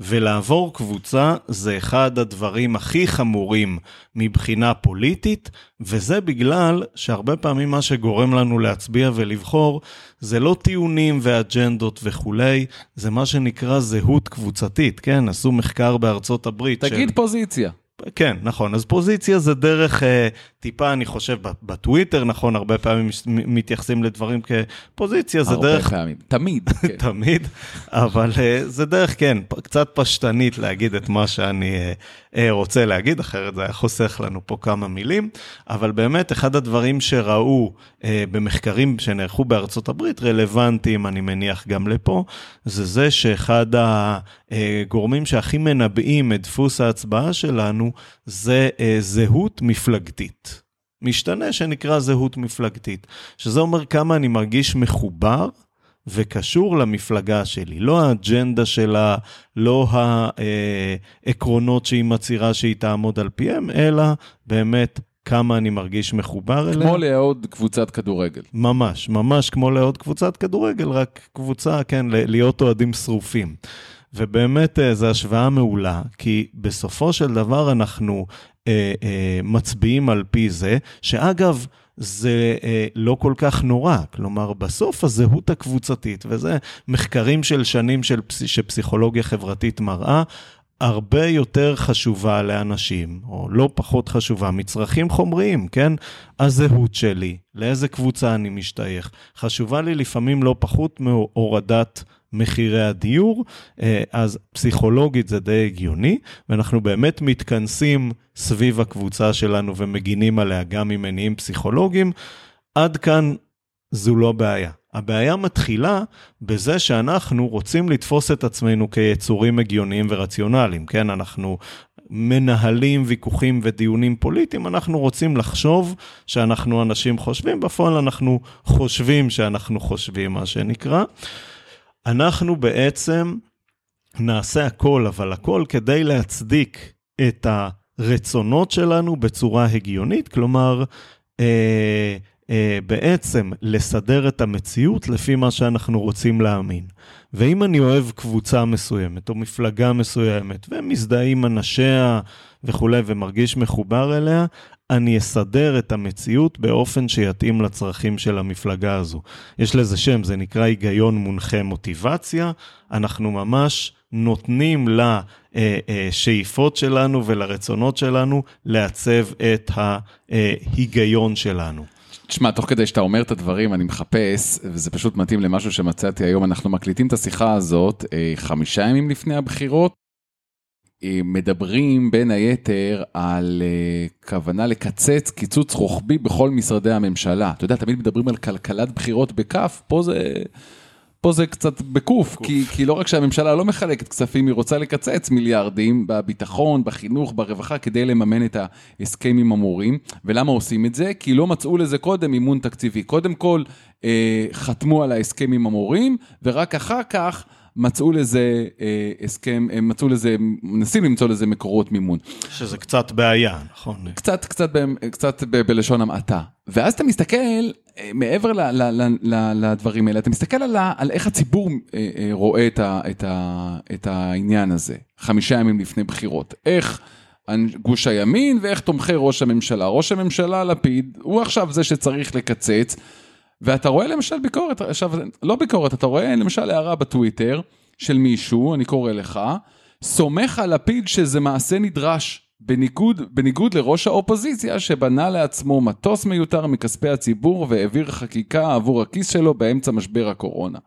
[SPEAKER 2] ולעבור קבוצה זה אחד הדברים הכי חמורים מבחינה פוליטית, וזה בגלל שהרבה פעמים מה שגורם לנו להצביע ולבחור זה לא טיעונים ואג'נדות וכולי, זה מה שנקרא זהות קבוצתית, כן? עשו מחקר בארצות הברית.
[SPEAKER 1] תגיד של... פוזיציה.
[SPEAKER 2] כן, נכון. אז פוזיציה זה דרך אה, טיפה, אני חושב, בטוויטר, נכון, הרבה פעמים מתייחסים לדברים כפוזיציה, זה דרך...
[SPEAKER 1] הרבה פעמים, תמיד. [laughs]
[SPEAKER 2] כן. תמיד, אבל אה, זה דרך, כן, קצת פשטנית להגיד את מה שאני אה, אה, רוצה להגיד, אחרת זה היה חוסך לנו פה כמה מילים. אבל באמת, אחד הדברים שראו במחקרים שנערכו בארצות הברית, רלוונטיים, אני מניח, גם לפה, זה זה שאחד הגורמים שהכי מנבאים את דפוס ההצבעה שלנו, זה זהות מפלגתית. משתנה שנקרא זהות מפלגתית, שזה אומר כמה אני מרגיש מחובר וקשור למפלגה שלי, לא האג'נדה שלה, לא העקרונות שהיא מצהירה שהיא תעמוד על פיהם, אלא באמת כמה אני מרגיש מחובר אליה.
[SPEAKER 1] כמו לעוד קבוצת כדורגל.
[SPEAKER 2] ממש, ממש כמו לעוד קבוצת כדורגל, רק קבוצה, כן, להיות אוהדים שרופים. ובאמת אה, זו השוואה מעולה, כי בסופו של דבר אנחנו מצביעים על פי זה, שאגב, זה אה, לא כל כך נורא. כלומר, בסוף הזהות הקבוצתית, וזה מחקרים של שנים של פס, שפסיכולוגיה חברתית מראה, הרבה יותר חשובה לאנשים, או לא פחות חשובה, מצרכים חומריים, כן? הזהות שלי, לאיזה קבוצה אני משתייך. חשובה לי לפעמים לא פחות מהורדת מחירי הדיור, אה, אז פסיכולוגית זה די הגיוני, ואנחנו באמת מתכנסים סביב הקבוצה שלנו ומגינים עליה גם ממניעים פסיכולוגיים. עד כאן זו לא בעיה. הבעיה מתחילה בזה שאנחנו רוצים לתפוס את עצמנו כיצורים הגיוניים ורציונליים, כן? אנחנו מנהלים ויכוחים ודיונים פוליטיים, אנחנו רוצים לחשוב שאנחנו אנשים חושבים, בפועל אנחנו חושבים שאנחנו חושבים, מה שנקרא. אנחנו בעצם נעשה הכל, אבל הכל כדי להצדיק את הרצונות שלנו בצורה הגיונית, כלומר, אה, אה, בעצם לסדר את המציאות לפי מה שאנחנו רוצים להאמין. ואם אני אוהב קבוצה מסוימת או מפלגה מסוימת ומזדהה עם אנשיה וכולי ומרגיש מחובר אליה, אני אסדר את המציאות באופן שיתאים לצרכים של המפלגה הזו. יש לזה שם, זה נקרא היגיון מונחה מוטיבציה. אנחנו ממש נותנים לשאיפות שלנו ולרצונות שלנו לעצב את ההיגיון שלנו.
[SPEAKER 1] תשמע, תוך כדי שאתה אומר את הדברים, אני מחפש, וזה פשוט מתאים למשהו שמצאתי היום, אנחנו מקליטים את השיחה הזאת אה, חמישה ימים לפני הבחירות. מדברים בין היתר על אה, כוונה לקצץ קיצוץ רוחבי בכל משרדי הממשלה. אתה יודע, תמיד מדברים על כלכלת בחירות בכף, פה זה... פה זה קצת בקוף, כי, כי לא רק שהממשלה לא מחלקת כספים, היא רוצה לקצץ מיליארדים בביטחון, בחינוך, ברווחה, כדי לממן את ההסכם עם המורים. ולמה עושים את זה? כי לא מצאו לזה קודם מימון תקציבי. קודם כל, אה, חתמו על ההסכם עם המורים, ורק אחר כך... מצאו לזה אה, הסכם, הם מצאו לזה, מנסים למצוא לזה מקורות מימון.
[SPEAKER 2] שזה קצת בעיה, נכון?
[SPEAKER 1] קצת, קצת, קצת ב, בלשון המעטה. ואז אתה מסתכל, אה, מעבר ל, ל, ל, ל, לדברים האלה, אתה מסתכל על, על איך הציבור אה, אה, רואה את, ה, את, ה, את העניין הזה, חמישה ימים לפני בחירות. איך... גוש הימין ואיך תומכי ראש הממשלה. ראש הממשלה לפיד הוא עכשיו זה שצריך לקצץ ואתה רואה למשל ביקורת, עכשיו, לא ביקורת, אתה רואה למשל הערה בטוויטר של מישהו, אני קורא לך, סומך על לפיד שזה מעשה נדרש. בניגוד, בניגוד לראש האופוזיציה שבנה לעצמו מטוס מיותר מכספי הציבור והעביר חקיקה עבור הכיס שלו באמצע משבר הקורונה.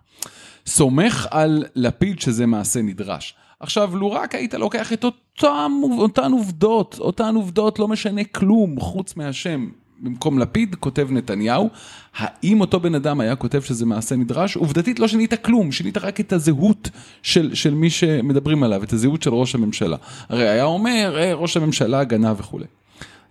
[SPEAKER 1] סומך על לפיד שזה מעשה נדרש. עכשיו, לו רק היית לוקח את אותם, אותן עובדות, אותן עובדות לא משנה כלום חוץ מהשם. במקום לפיד כותב נתניהו, האם אותו בן אדם היה כותב שזה מעשה נדרש? עובדתית לא שינית כלום, שינית רק את הזהות של, של מי שמדברים עליו, את הזהות של ראש הממשלה. הרי היה אומר, אה, ראש הממשלה גנב וכולי.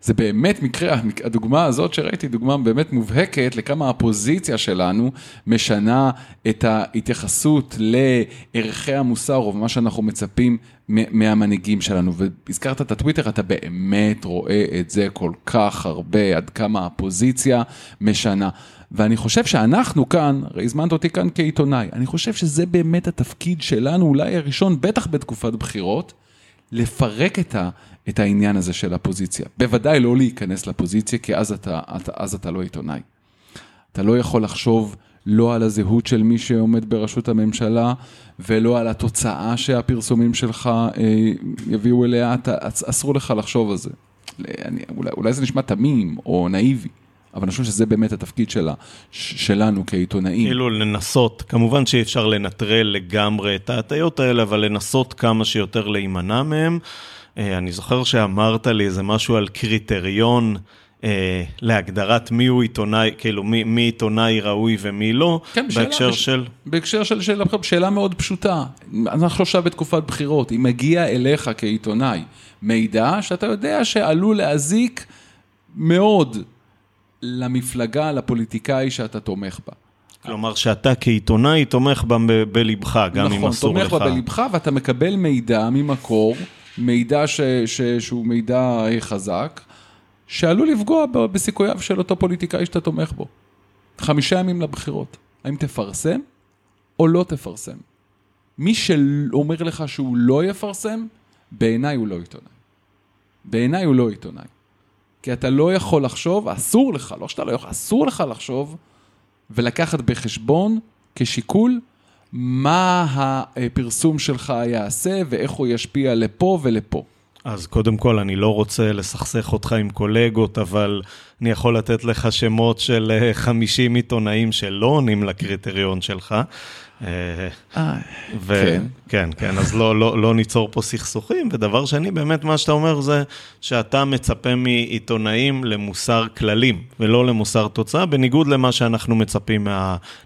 [SPEAKER 1] זה באמת מקרה, הדוגמה הזאת שראיתי, דוגמה באמת מובהקת לכמה הפוזיציה שלנו משנה את ההתייחסות לערכי המוסר או מה שאנחנו מצפים מהמנהיגים שלנו. והזכרת את הטוויטר, אתה באמת רואה את זה כל כך הרבה, עד כמה הפוזיציה משנה. ואני חושב שאנחנו כאן, הרי הזמנת אותי כאן כעיתונאי, אני חושב שזה באמת התפקיד שלנו, אולי הראשון, בטח בתקופת בחירות, לפרק את, ה, את העניין הזה של הפוזיציה. בוודאי לא להיכנס לפוזיציה, כי אז אתה, אתה, אז אתה לא עיתונאי. אתה לא יכול לחשוב לא על הזהות של מי שעומד בראשות הממשלה, ולא על התוצאה שהפרסומים שלך אה, יביאו אליה, אתה, אסור לך לחשוב על זה. אני, אולי, אולי זה נשמע תמים או נאיבי. אבל אני חושב שזה באמת התפקיד שלה, שלנו כעיתונאים.
[SPEAKER 2] כאילו לנסות, כמובן שאי אפשר לנטרל לגמרי את ההטיות האלה, אבל לנסות כמה שיותר להימנע מהם. אה, אני זוכר שאמרת לי איזה משהו על קריטריון. אה, להגדרת מי הוא עיתונאי, כאילו מי, מי עיתונאי ראוי ומי לא, כן, בהקשר בש... של...
[SPEAKER 1] בהקשר של שאלה, שאלה מאוד פשוטה. אנחנו עכשיו בתקופת בחירות, אם מגיע אליך כעיתונאי מידע שאתה יודע שעלול להזיק מאוד למפלגה, לפוליטיקאי שאתה תומך בה.
[SPEAKER 2] כלומר שאתה כעיתונאי תומך בה בלבך, גם נכון, אם אסור לך.
[SPEAKER 1] נכון, תומך בה בלבך ואתה מקבל מידע ממקור, מידע ש, ש, שהוא מידע חזק, שעלול לפגוע בסיכוייו של אותו פוליטיקאי שאתה תומך בו. חמישה ימים לבחירות, האם תפרסם או לא תפרסם? מי שאומר לך שהוא לא יפרסם, בעיניי הוא לא עיתונאי. בעיניי הוא לא עיתונאי. כי אתה לא יכול לחשוב, אסור לך, לא שאתה לא יכול, אסור לך לחשוב ולקחת בחשבון כשיקול מה הפרסום שלך יעשה ואיך הוא ישפיע לפה ולפה.
[SPEAKER 2] אז קודם כל, אני לא רוצה לסכסך אותך עם קולגות, אבל אני יכול לתת לך שמות של 50 אה, עיתונאים שלא עונים לקריטריון שלך. אה, כן. כן, כן, אז לא, לא, לא ניצור פה סכסוכים. ודבר שני, באמת מה שאתה אומר זה שאתה מצפה מעיתונאים למוסר כללים, ולא למוסר תוצאה, בניגוד למה שאנחנו מצפים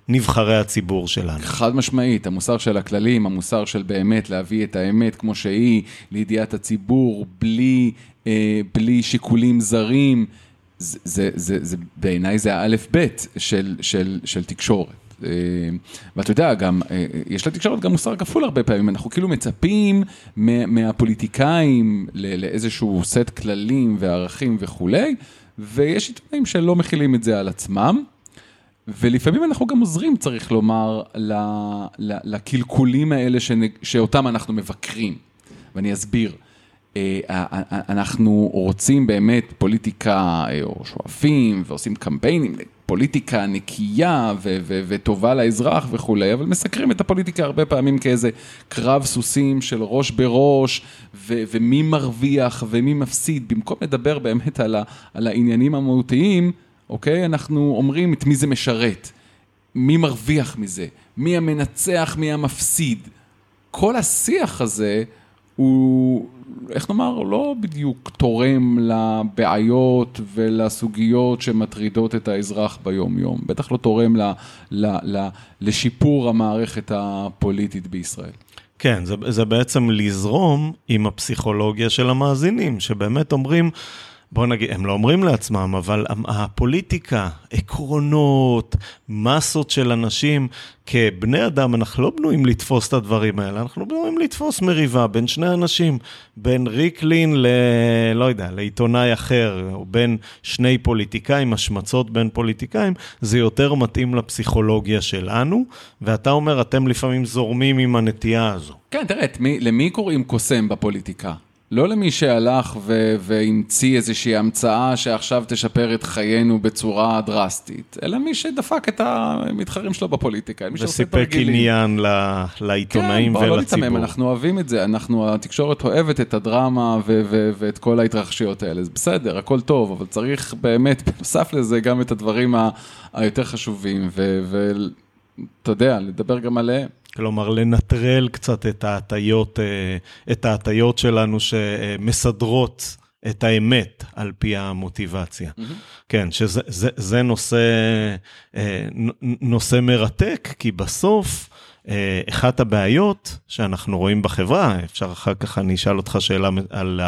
[SPEAKER 2] מהנבחרי הציבור שלנו.
[SPEAKER 1] חד משמעית, המוסר של הכללים, המוסר של באמת להביא את האמת כמו שהיא, לידיעת הציבור, בלי, אה, בלי שיקולים זרים. זה, זה, זה, זה, בעיניי זה האלף-בית של, של, של תקשורת. אה, ואתה יודע, גם, אה, יש לתקשורת גם מוסר כפול הרבה פעמים, אנחנו כאילו מצפים מהפוליטיקאים לאיזשהו סט כללים וערכים וכולי, ויש עיתונאים שלא מכילים את זה על עצמם. ולפעמים אנחנו גם עוזרים, צריך לומר, לקלקולים האלה שאותם אנחנו מבקרים. ואני אסביר. אה, אנחנו רוצים באמת פוליטיקה, או שואפים, ועושים קמפיינים פוליטיקה נקייה ו- ו- וטובה לאזרח וכולי, אבל מסקרים את הפוליטיקה הרבה פעמים כאיזה קרב סוסים של ראש בראש, ו- ומי מרוויח ומי מפסיד, במקום לדבר באמת על, ה- על העניינים המהותיים, אוקיי? אנחנו אומרים את מי זה משרת, מי מרוויח מזה, מי המנצח, מי המפסיד. כל השיח הזה הוא איך נאמר, לא בדיוק תורם לבעיות ולסוגיות שמטרידות את האזרח ביום-יום. בטח לא תורם ל, ל, ל, לשיפור המערכת הפוליטית בישראל.
[SPEAKER 2] כן, זה, זה בעצם לזרום עם הפסיכולוגיה של המאזינים, שבאמת אומרים... בוא נגיד, הם לא אומרים לעצמם, אבל הפוליטיקה, עקרונות, מסות של אנשים, כבני אדם, אנחנו לא בנויים לתפוס את הדברים האלה, אנחנו בנויים לתפוס מריבה בין שני אנשים, בין ריקלין ל... לא יודע, לעיתונאי אחר, או בין שני פוליטיקאים, השמצות בין פוליטיקאים, זה יותר מתאים לפסיכולוגיה שלנו, ואתה אומר, אתם לפעמים זורמים עם הנטייה הזו.
[SPEAKER 1] כן, תראה, למי קוראים קוסם בפוליטיקה? לא למי שהלך ו- והמציא איזושהי המצאה שעכשיו תשפר את חיינו בצורה דרסטית, אלא מי שדפק את המתחרים שלו בפוליטיקה, מי שעושה
[SPEAKER 2] וסיפק. עניין ל- לעיתונאים
[SPEAKER 1] כן, לא
[SPEAKER 2] ולציבור.
[SPEAKER 1] ניתמם, אנחנו אוהבים את זה, אנחנו, התקשורת אוהבת את הדרמה ו- ו- ואת כל ההתרחשויות האלה, זה בסדר, הכל טוב, אבל צריך באמת, בנוסף לזה, גם את הדברים ה- היותר חשובים, ואתה יודע, לדבר גם עליהם.
[SPEAKER 2] כלומר, לנטרל קצת את ההטיות, אה, את ההטיות שלנו שמסדרות את האמת על פי המוטיבציה. כן, שזה זה, זה נושא, אה, נושא מרתק, כי בסוף, אה, אחת הבעיות שאנחנו רואים בחברה, אפשר אחר כך אני אשאל אותך שאלה על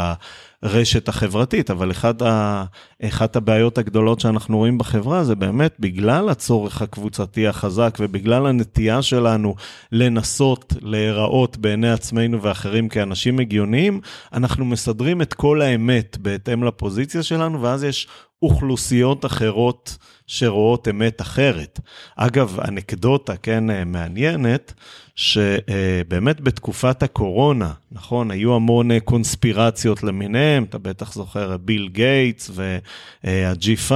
[SPEAKER 2] הרשת החברתית, אבל אחד ה, אחת הבעיות הגדולות שאנחנו רואים בחברה זה באמת בגלל הצורך הקבוצתי החזק ובגלל הנטייה שלנו לנסות להיראות בעיני עצמנו ואחרים כאנשים הגיוניים, אנחנו מסדרים את כל האמת בהתאם לפוזיציה שלנו, ואז יש אוכלוסיות אחרות שרואות אמת אחרת. אגב, אנקדוטה, כן, אה, מעניינת, שבאמת בתקופת הקורונה, נכון, היו המון אה, קונספירציות למיניהם, אתה בטח זוכר, ביל גייטס וה-G5,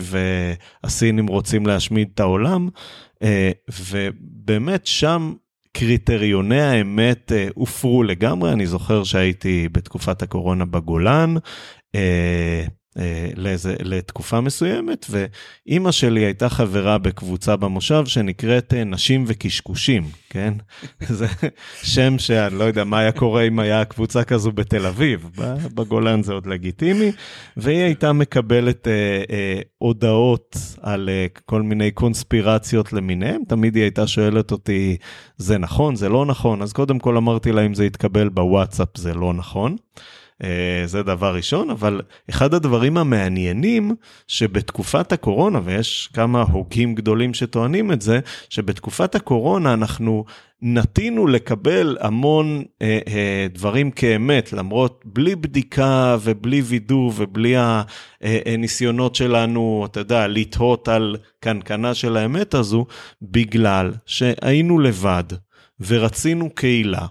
[SPEAKER 2] והסינים רוצים להשמיד את העולם, אה, ובאמת שם קריטריוני האמת אה, הופרו לגמרי, אני זוכר שהייתי בתקופת הקורונה בגולן, אה, אה, לאיזה, לתקופה מסוימת, ואימא שלי הייתה חברה בקבוצה במושב שנקראת אה, נשים וקשקושים, כן? [laughs] זה שם שאני לא יודע מה היה קורה אם היה קבוצה כזו בתל אביב, בגולן זה עוד לגיטימי, והיא הייתה מקבלת אה, אה, הודעות על אה, כל מיני קונספירציות למיניהם, תמיד היא הייתה שואלת אותי, זה נכון, זה לא נכון, אז קודם כל אמרתי לה אם זה יתקבל בוואטסאפ זה לא נכון. אה, זה דבר ראשון, אבל אחד הדברים המעניינים שבתקופת הקורונה, ויש כמה הוגים גדולים שטוענים את זה, שבתקופת הקורונה אנחנו נטינו לקבל המון אה, אה, דברים כאמת, למרות בלי בדיקה ובלי וידוא ובלי הניסיונות שלנו, אתה יודע, לתהות על קנקנה של האמת הזו, בגלל שהיינו לבד ורצינו קהילה.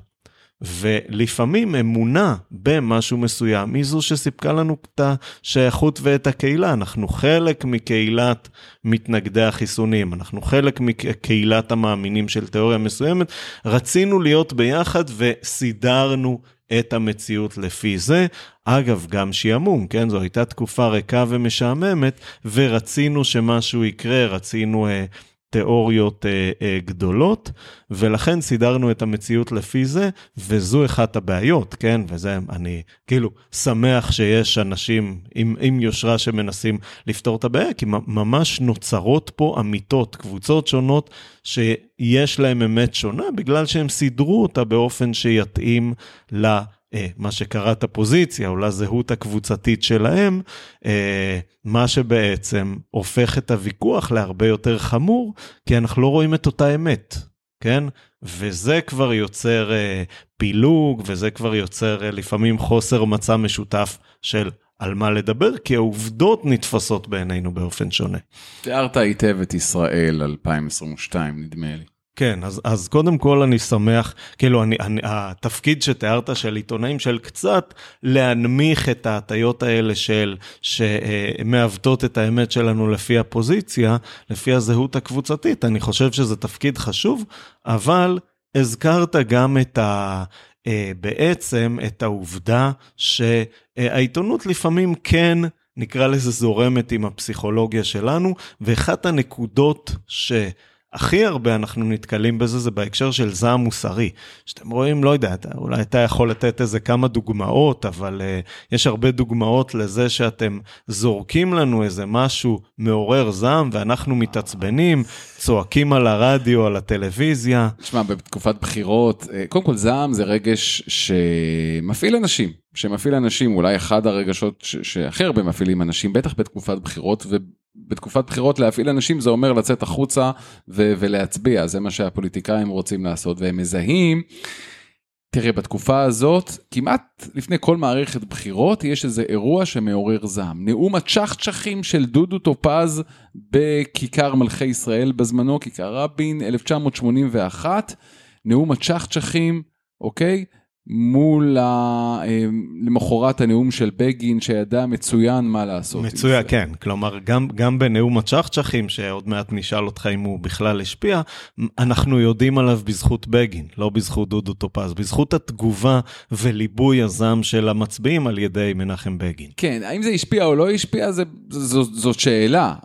[SPEAKER 2] ולפעמים אמונה במשהו מסוים היא זו שסיפקה לנו את השייכות ואת הקהילה. אנחנו חלק מקהילת מתנגדי החיסונים, אנחנו חלק מקהילת המאמינים של תיאוריה מסוימת. רצינו להיות ביחד וסידרנו את המציאות לפי זה. אגב, גם שעמום, כן? זו הייתה תקופה ריקה ומשעממת, ורצינו שמשהו יקרה, רצינו... אה, תיאוריות אה, אה, גדולות, ולכן סידרנו את המציאות לפי זה, וזו אחת הבעיות, כן? וזה, אני כאילו שמח שיש אנשים עם, עם יושרה שמנסים לפתור את הבעיה, כי ממש נוצרות פה אמיתות, קבוצות שונות שיש להם אמת שונה, בגלל שהם סידרו אותה באופן שיתאים ל... אה, מה שקראת פוזיציה או לזהות הקבוצתית שלהם, אה, מה שבעצם הופך את הוויכוח להרבה יותר חמור, כי אנחנו לא רואים את אותה אמת, כן? וזה כבר יוצר אה, פילוג, וזה כבר יוצר לפעמים חוסר מצע משותף של על מה לדבר, כי העובדות נתפסות בעינינו באופן שונה.
[SPEAKER 1] תיארת היטב את ישראל 2022, נדמה לי.
[SPEAKER 2] כן, אז, אז קודם כל אני שמח, כאילו אני, אני, התפקיד שתיארת של עיתונאים של קצת להנמיך את ההטיות האלה של, שמעוותות את האמת שלנו לפי הפוזיציה, לפי הזהות הקבוצתית, אני חושב שזה תפקיד חשוב, אבל הזכרת גם את ה... בעצם את העובדה שהעיתונות לפעמים כן נקרא לזה זורמת עם הפסיכולוגיה שלנו, ואחת הנקודות ש... הכי הרבה אנחנו נתקלים בזה, זה בהקשר של זעם מוסרי. שאתם רואים, לא יודע, אתה, אולי אתה יכול לתת איזה כמה דוגמאות, אבל uh, יש הרבה דוגמאות לזה שאתם זורקים לנו איזה משהו מעורר זעם, ואנחנו מתעצבנים, צועקים על הרדיו, על הטלוויזיה.
[SPEAKER 1] תשמע, בתקופת בחירות, קודם כל זעם זה רגש שמפעיל אנשים. שמפעיל אנשים, אולי אחד הרגשות שהכי הרבה מפעילים אנשים, בטח בתקופת בחירות, ובתקופת בחירות להפעיל אנשים זה אומר לצאת החוצה ו- ולהצביע, זה מה שהפוליטיקאים רוצים לעשות, והם מזהים. תראה, בתקופה הזאת, כמעט לפני כל מערכת בחירות, יש איזה אירוע שמעורר זעם. נאום הצ'חצ'חים של דודו טופז בכיכר מלכי ישראל בזמנו, כיכר רבין, 1981. נאום הצ'חצ'חים, אוקיי? מול ה... אה, למחרת הנאום של בגין, שידע מצוין מה לעשות.
[SPEAKER 2] מצוין, כן. כלומר, גם, גם בנאום הצ'חצ'חים, שעוד מעט נשאל אותך אם הוא בכלל השפיע, אנחנו יודעים עליו בזכות בגין, לא בזכות דודו טופז, בזכות התגובה וליבוי הזעם של המצביעים על ידי מנחם בגין.
[SPEAKER 1] כן, האם זה השפיע או לא השפיע, זה, זו, זאת שאלה.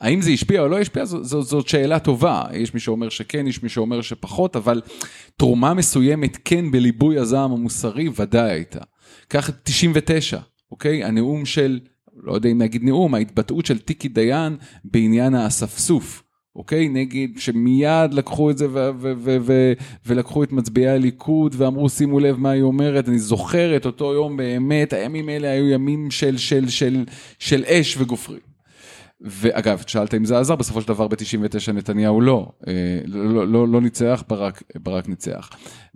[SPEAKER 1] האם זה השפיע או לא השפיע, זאת שאלה טובה. יש מי שאומר שכן, יש מי שאומר שפחות, אבל תרומה מסוימת כן בליבוי הזעם המוסרי ודאי הייתה. קח את 99, אוקיי? הנאום של, לא יודע אם להגיד נאום, ההתבטאות של טיקי דיין בעניין האספסוף. אוקיי? נגיד שמיד לקחו את זה ו- ו- ו- ו- ולקחו את מצביעי הליכוד ואמרו שימו לב מה היא אומרת, אני זוכר את אותו יום באמת, הימים האלה היו ימים של, של, של, של אש וגופרים. ואגב, שאלת אם זה עזר, בסופו של דבר ב-99 נתניהו לא, אה, לא, לא, לא ניצח, ברק, ברק ניצח.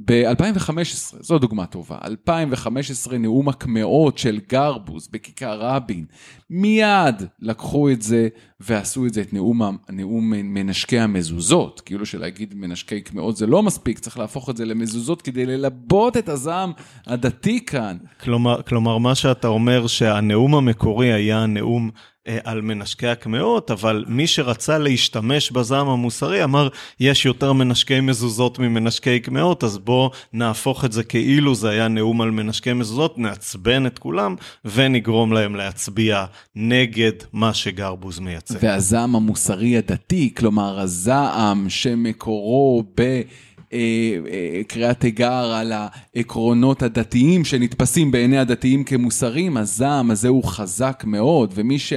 [SPEAKER 1] ב-2015, זו דוגמה טובה, 2015 נאום הקמעות של גרבוז בכיכר רבין, מיד לקחו את זה ועשו את זה, את נאום, נאום מנשקי המזוזות, כאילו שלהגיד מנשקי קמעות זה לא מספיק, צריך להפוך את זה למזוזות כדי ללבות את הזעם הדתי כאן.
[SPEAKER 2] כלומר, כלומר, מה שאתה אומר שהנאום המקורי היה נאום... אה, על מנשקי הקמעות, אבל מי שרצה להשתמש בזעם המוסרי אמר, יש יותר מנשקי מזוזות ממנשקי קמעות, אז בוא נהפוך את זה כאילו זה היה נאום על מנשקי מזוזות, נעצבן את כולם ונגרום להם להצביע נגד מה שגרבוז מייצג.
[SPEAKER 1] והזעם המוסרי הדתי, כלומר הזעם שמקורו ב... אה, אה, קריאת תיגר על העקרונות הדתיים שנתפסים בעיני הדתיים כמוסריים, הזעם הזה הוא חזק מאוד, ומי ש...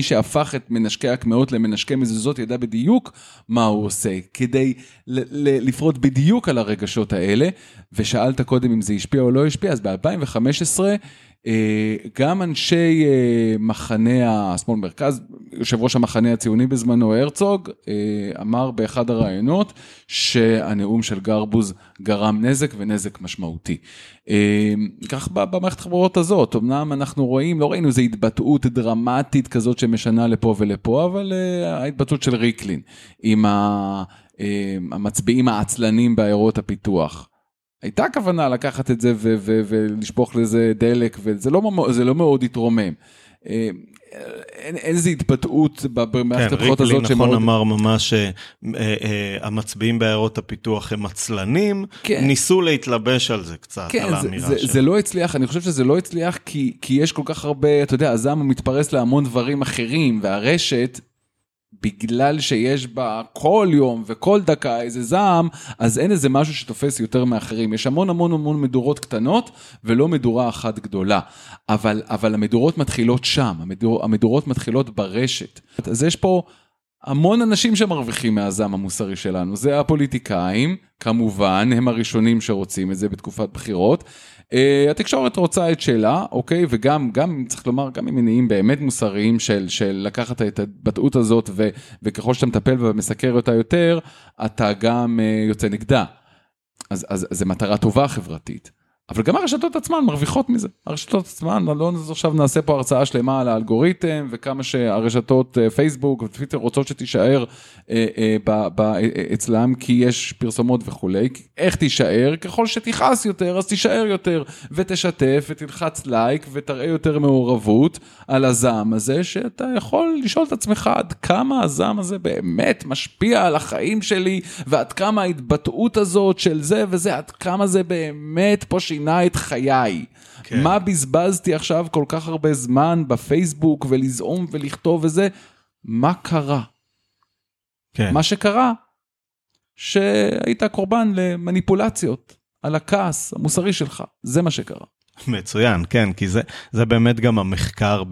[SPEAKER 1] שהפך את מנשקי הקמעות למנשקי מזוזות ידע בדיוק מה הוא עושה, כדי לפרוט בדיוק על הרגשות האלה, ושאלת קודם אם זה השפיע או לא השפיע, אז ב-2015 אה, גם אנשי אה, מחנה השמאל מרכז, יושב ראש המחנה הציוני בזמנו, הרצוג, אה, אמר באחד הראיונות שהנאום של גרבוז גרם נזק ונזק משמעותי. כך במערכת החברות הזאת, אמנם אנחנו רואים, לא ראינו איזו התבטאות דרמטית כזאת שמשנה לפה ולפה, אבל ההתבטאות של ריקלין עם המצביעים העצלנים בעיירות הפיתוח. הייתה כוונה לקחת את זה ולשפוך לזה דלק, וזה לא, לא מאוד התרומם. אה, אין איזה התבטאות במערכת
[SPEAKER 2] כן,
[SPEAKER 1] הבחירות הזאת
[SPEAKER 2] שמאוד... כן, ריקלין נכון אמר ממש שהמצביעים אה, אה, בעיירות הפיתוח הם עצלנים, כן. ניסו להתלבש על זה קצת, כן, על האמירה שלו.
[SPEAKER 1] זה, זה לא הצליח, אני חושב שזה לא הצליח כי, כי יש כל כך הרבה, אתה יודע, הזעם מתפרס להמון דברים אחרים, והרשת בגלל שיש בה כל יום וכל דקה איזה זעם, אז אין איזה משהו שתופס יותר מאחרים. יש המון המון המון מדורות קטנות ולא מדורה אחת גדולה. אבל, אבל המדורות מתחילות שם, המדור, המדורות מתחילות ברשת. אז יש פה המון אנשים שמרוויחים מהזעם המוסרי שלנו. זה הפוליטיקאים, כמובן, הם הראשונים שרוצים את זה בתקופת בחירות. Uh, התקשורת רוצה את שלה, אוקיי? וגם, גם, צריך לומר, גם ממניעים באמת מוסריים של, של לקחת את ההתבטאות הזאת, ו, וככל שאתה מטפל ומסקר אותה יותר, אתה גם uh, יוצא נגדה. אז, אז, אז זו מטרה טובה חברתית. אבל גם הרשתות עצמן מרוויחות מזה. הרשתות עצמן, לא עכשיו נעשה פה הרצאה שלמה על האלגוריתם וכמה שהרשתות אה, פייסבוק וטוויטר רוצות שתישאר אה, אה, אצלם כי יש פרסומות וכולי. איך תישאר? ככל שתכעס יותר אז תישאר יותר ותשתף ותלחץ לייק ותראה יותר מעורבות על הזעם הזה שאתה יכול לשאול את עצמך עד כמה הזעם הזה באמת משפיע על החיים שלי ועד כמה ההתבטאות הזאת של זה וזה, עד כמה זה באמת פה שינה את חיי. כן. מה בזבזתי עכשיו כל כך הרבה זמן בפייסבוק ולזעום ולכתוב וזה? מה קרה? כן. מה שקרה, שהיית קורבן למניפולציות על הכעס המוסרי שלך, זה מה שקרה.
[SPEAKER 2] מצוין, כן, כי זה, זה באמת גם המחקר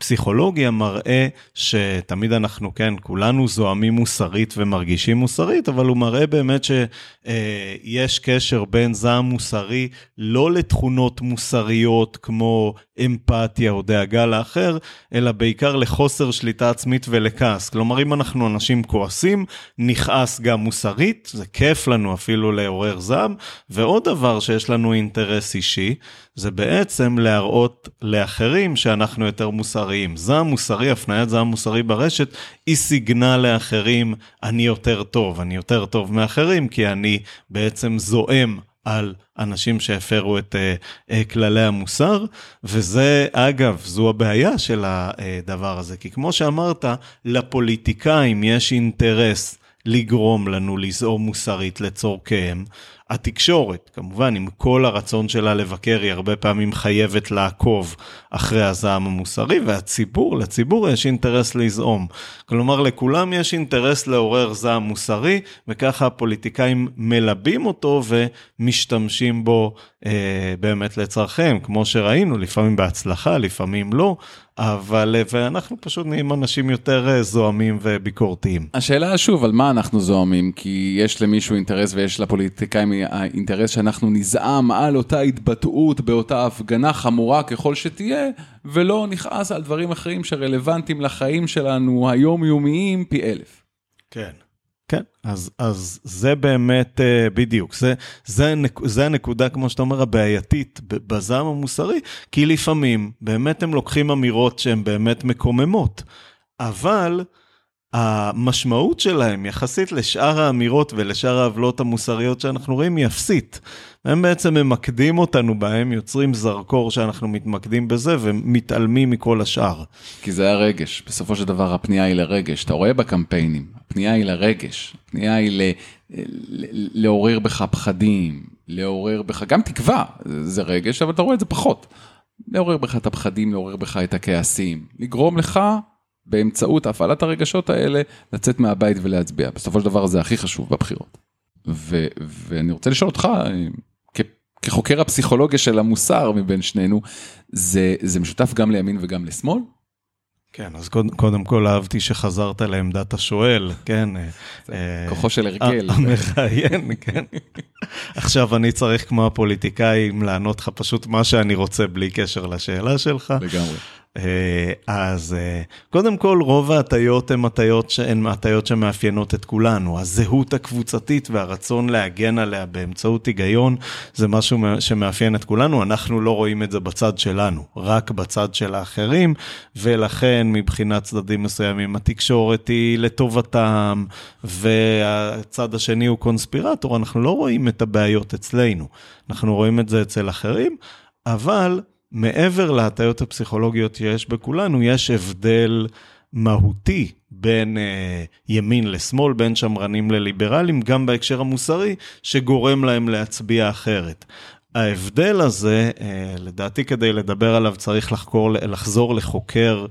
[SPEAKER 2] בפסיכולוגיה מראה שתמיד אנחנו, כן, כולנו זועמים מוסרית ומרגישים מוסרית, אבל הוא מראה באמת שיש אה, קשר בין זעם מוסרי לא לתכונות מוסריות כמו אמפתיה או דאגה לאחר, אלא בעיקר לחוסר שליטה עצמית ולכעס. כלומר, אם אנחנו אנשים כועסים, נכעס גם מוסרית, זה כיף לנו אפילו לעורר זעם, ועוד דבר שיש לנו אינטרס אישי, זה בעצם להראות לאחרים שאנחנו יותר מוסריים. זעם מוסרי, הפניית זעם מוסרי ברשת, היא סיגנה לאחרים, אני יותר טוב, אני יותר טוב מאחרים, כי אני בעצם זועם על אנשים שהפרו את uh, uh, כללי המוסר, וזה, אגב, זו הבעיה של הדבר הזה, כי כמו שאמרת, לפוליטיקאים יש אינטרס לגרום לנו לזעום מוסרית לצורכיהם. התקשורת, כמובן, עם כל הרצון שלה לבקר, היא הרבה פעמים חייבת לעקוב אחרי הזעם המוסרי, והציבור, לציבור יש אינטרס לזעום. כלומר, לכולם יש אינטרס לעורר זעם מוסרי, וככה הפוליטיקאים מלבים אותו ומשתמשים בו באמת לצרכיהם, כמו שראינו, לפעמים בהצלחה, לפעמים לא, אבל, אה, ואנחנו פשוט נהיים אנשים יותר אה, זועמים וביקורתיים.
[SPEAKER 1] השאלה שוב, על מה אנחנו זועמים? כי יש למישהו אינטרס ויש לפוליטיקאים האינטרס שאנחנו נזעם על אותה התבטאות באותה הפגנה חמורה ככל שתהיה, ולא נכעס על דברים אחרים שרלוונטיים לחיים שלנו היומיומיים פי אלף.
[SPEAKER 2] כן. כן, אז, אז זה באמת uh, בדיוק, זה, זה, זה הנקודה, כמו שאתה אומר, הבעייתית בזעם המוסרי, כי לפעמים באמת הם לוקחים אמירות שהן באמת מקוממות, אבל המשמעות שלהם יחסית לשאר האמירות ולשאר העוולות המוסריות שאנחנו רואים היא אפסית. הם בעצם ממקדים אותנו בהם, יוצרים זרקור שאנחנו מתמקדים בזה ומתעלמים מכל השאר.
[SPEAKER 1] כי זה הרגש, בסופו של דבר הפנייה היא לרגש, אתה רואה בקמפיינים, הפנייה היא לרגש, הפנייה היא ל... לעורר בך פחדים, לעורר בך גם תקווה, זה רגש, אבל אתה רואה את זה פחות. לעורר בך את הפחדים, לעורר בך את הכעסים, לגרום לך באמצעות הפעלת הרגשות האלה, לצאת מהבית ולהצביע. בסופו של דבר זה הכי חשוב בבחירות. ו- ואני רוצה לשאול אותך, כ- כחוקר הפסיכולוגיה של המוסר מבין שנינו, זה, זה משותף גם לימין וגם לשמאל?
[SPEAKER 2] כן, אז קודם, קודם כל אהבתי שחזרת לעמדת השואל, כן.
[SPEAKER 1] אה, כוחו של הרגל.
[SPEAKER 2] המראיין, [laughs] כן. עכשיו אני צריך כמו הפוליטיקאים לענות לך פשוט מה שאני רוצה בלי קשר לשאלה שלך.
[SPEAKER 1] לגמרי.
[SPEAKER 2] אה, אז אה, קודם כל רוב ההטיות הן הטיות שהן הטיות שמאפיינות את כולנו. הזהות הקבוצתית והרצון להגן עליה באמצעות היגיון זה משהו שמאפיין את כולנו, אנחנו לא רואים את זה בצד שלנו, רק בצד של האחרים, ולכן מבחינת צדדים מסוימים התקשורת היא לטובתם, והצד השני הוא קונספירטור, אנחנו לא רואים את הבעיות אצלנו, אנחנו רואים את זה אצל אחרים, אבל מעבר להטיות הפסיכולוגיות שיש בכולנו, יש הבדל מהותי בין אה, ימין לשמאל, בין שמרנים לליברלים, גם בהקשר המוסרי, שגורם להם להצביע אחרת. ההבדל הזה, אה, לדעתי כדי לדבר עליו צריך לחקור, לחזור לחוקר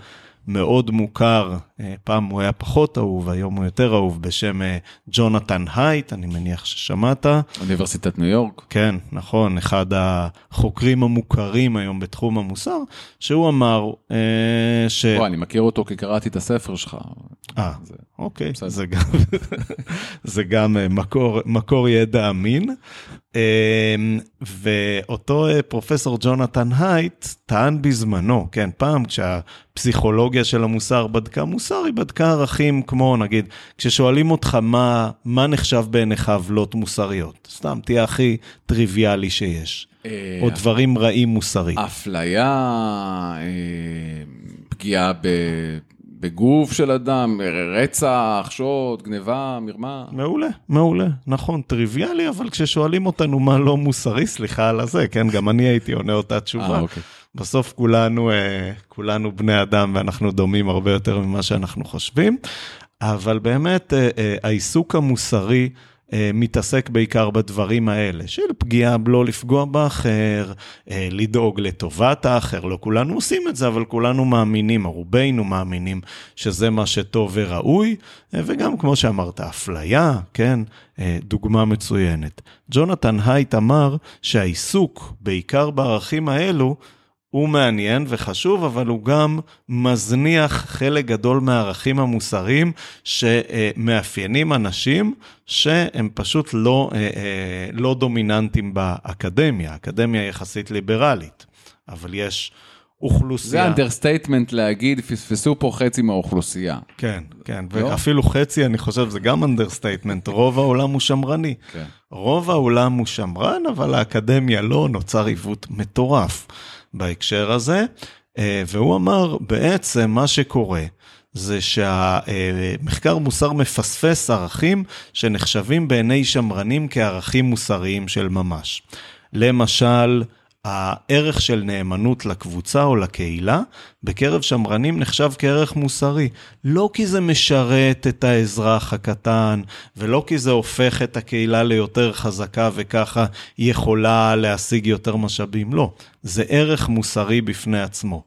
[SPEAKER 2] מאוד מוכר, אה, פעם הוא היה פחות אהוב, היום הוא יותר אהוב, בשם אה, ג'ונתן הייט, אני מניח ששמעת.
[SPEAKER 1] אוניברסיטת ניו יורק.
[SPEAKER 2] כן, נכון, אחד החוקרים המוכרים היום בתחום המוסר, שהוא אמר אה, ש...
[SPEAKER 1] בוא, אני מכיר אותו כי קראתי את הספר שלך.
[SPEAKER 2] אה, זה... אוקיי, זה גם, [laughs] זה גם מקור, מקור ידע אמין. ואותו פרופסור ג'ונתן הייט טען בזמנו, כן, פעם כשהפסיכולוגיה של המוסר בדקה מוסר, היא בדקה ערכים כמו, נגיד, כששואלים אותך מה, מה נחשב בעיניך עוולות מוסריות, סתם תהיה הכי טריוויאלי שיש, או דברים רעים מוסרית.
[SPEAKER 1] אפליה, פגיעה ב... בגוף של אדם, רצח, שוד, גניבה, מרמה.
[SPEAKER 2] מעולה, מעולה, נכון, טריוויאלי, אבל כששואלים אותנו מה לא מוסרי, סליחה על הזה, כן, גם אני הייתי עונה אותה תשובה. 아, אוקיי. בסוף כולנו, אה, כולנו בני אדם ואנחנו דומים הרבה יותר ממה שאנחנו חושבים, אבל באמת אה, אה, העיסוק המוסרי, מתעסק בעיקר בדברים האלה, של פגיעה, לא לפגוע באחר, לדאוג לטובת האחר, לא כולנו עושים את זה, אבל כולנו מאמינים, רובנו מאמינים שזה מה שטוב וראוי, וגם כמו שאמרת, אפליה, כן, דוגמה מצוינת. ג'ונתן הייט אמר שהעיסוק בעיקר בערכים האלו, הוא מעניין וחשוב, אבל הוא גם מזניח חלק גדול מהערכים המוסריים שמאפיינים אנשים שהם פשוט לא, אה, אה, לא דומיננטיים באקדמיה. האקדמיה יחסית ליברלית, אבל יש אוכלוסייה.
[SPEAKER 1] זה understatement להגיד, פספסו פה חצי מהאוכלוסייה.
[SPEAKER 2] כן, כן, לא? ואפילו חצי, אני חושב, זה גם understatement, רוב העולם הוא שמרני. כן. רוב העולם הוא שמרן, אבל האקדמיה לא, נוצר עיוות מטורף. בהקשר הזה, אה, והוא אמר, בעצם מה שקורה זה שהמחקר מוסר מפספס ערכים שנחשבים בעיני שמרנים כערכים מוסריים של ממש. למשל, הערך של נאמנות לקבוצה או לקהילה, בקרב שמרנים נחשב כערך מוסרי. לא כי זה משרת את האזרח הקטן, ולא כי זה הופך את הקהילה ליותר חזקה וככה היא יכולה להשיג יותר משאבים, לא. זה ערך מוסרי בפני עצמו.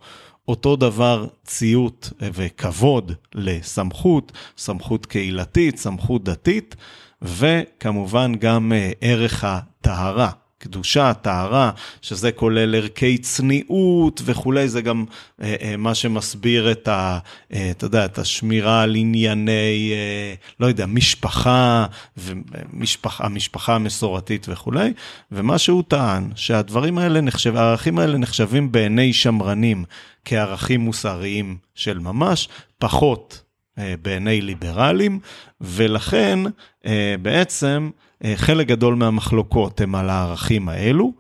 [SPEAKER 2] אותו דבר ציות וכבוד לסמכות, סמכות קהילתית, סמכות דתית, וכמובן גם אה, ערך הטהרה. קדושה, טהרה, שזה כולל ערכי צניעות וכולי, זה גם אה, אה, מה שמסביר את ה... אה, אתה יודע, את השמירה על ענייני, אה, לא יודע, משפחה, ומשפחה, המשפחה המסורתית וכולי, ומה שהוא טען, שהדברים האלה נחשב, הערכים האלה נחשבים בעיני שמרנים כערכים מוסריים של ממש, פחות אה, בעיני ליברלים, ולכן אה, בעצם חלק גדול מהמחלוקות הם על הערכים האלו,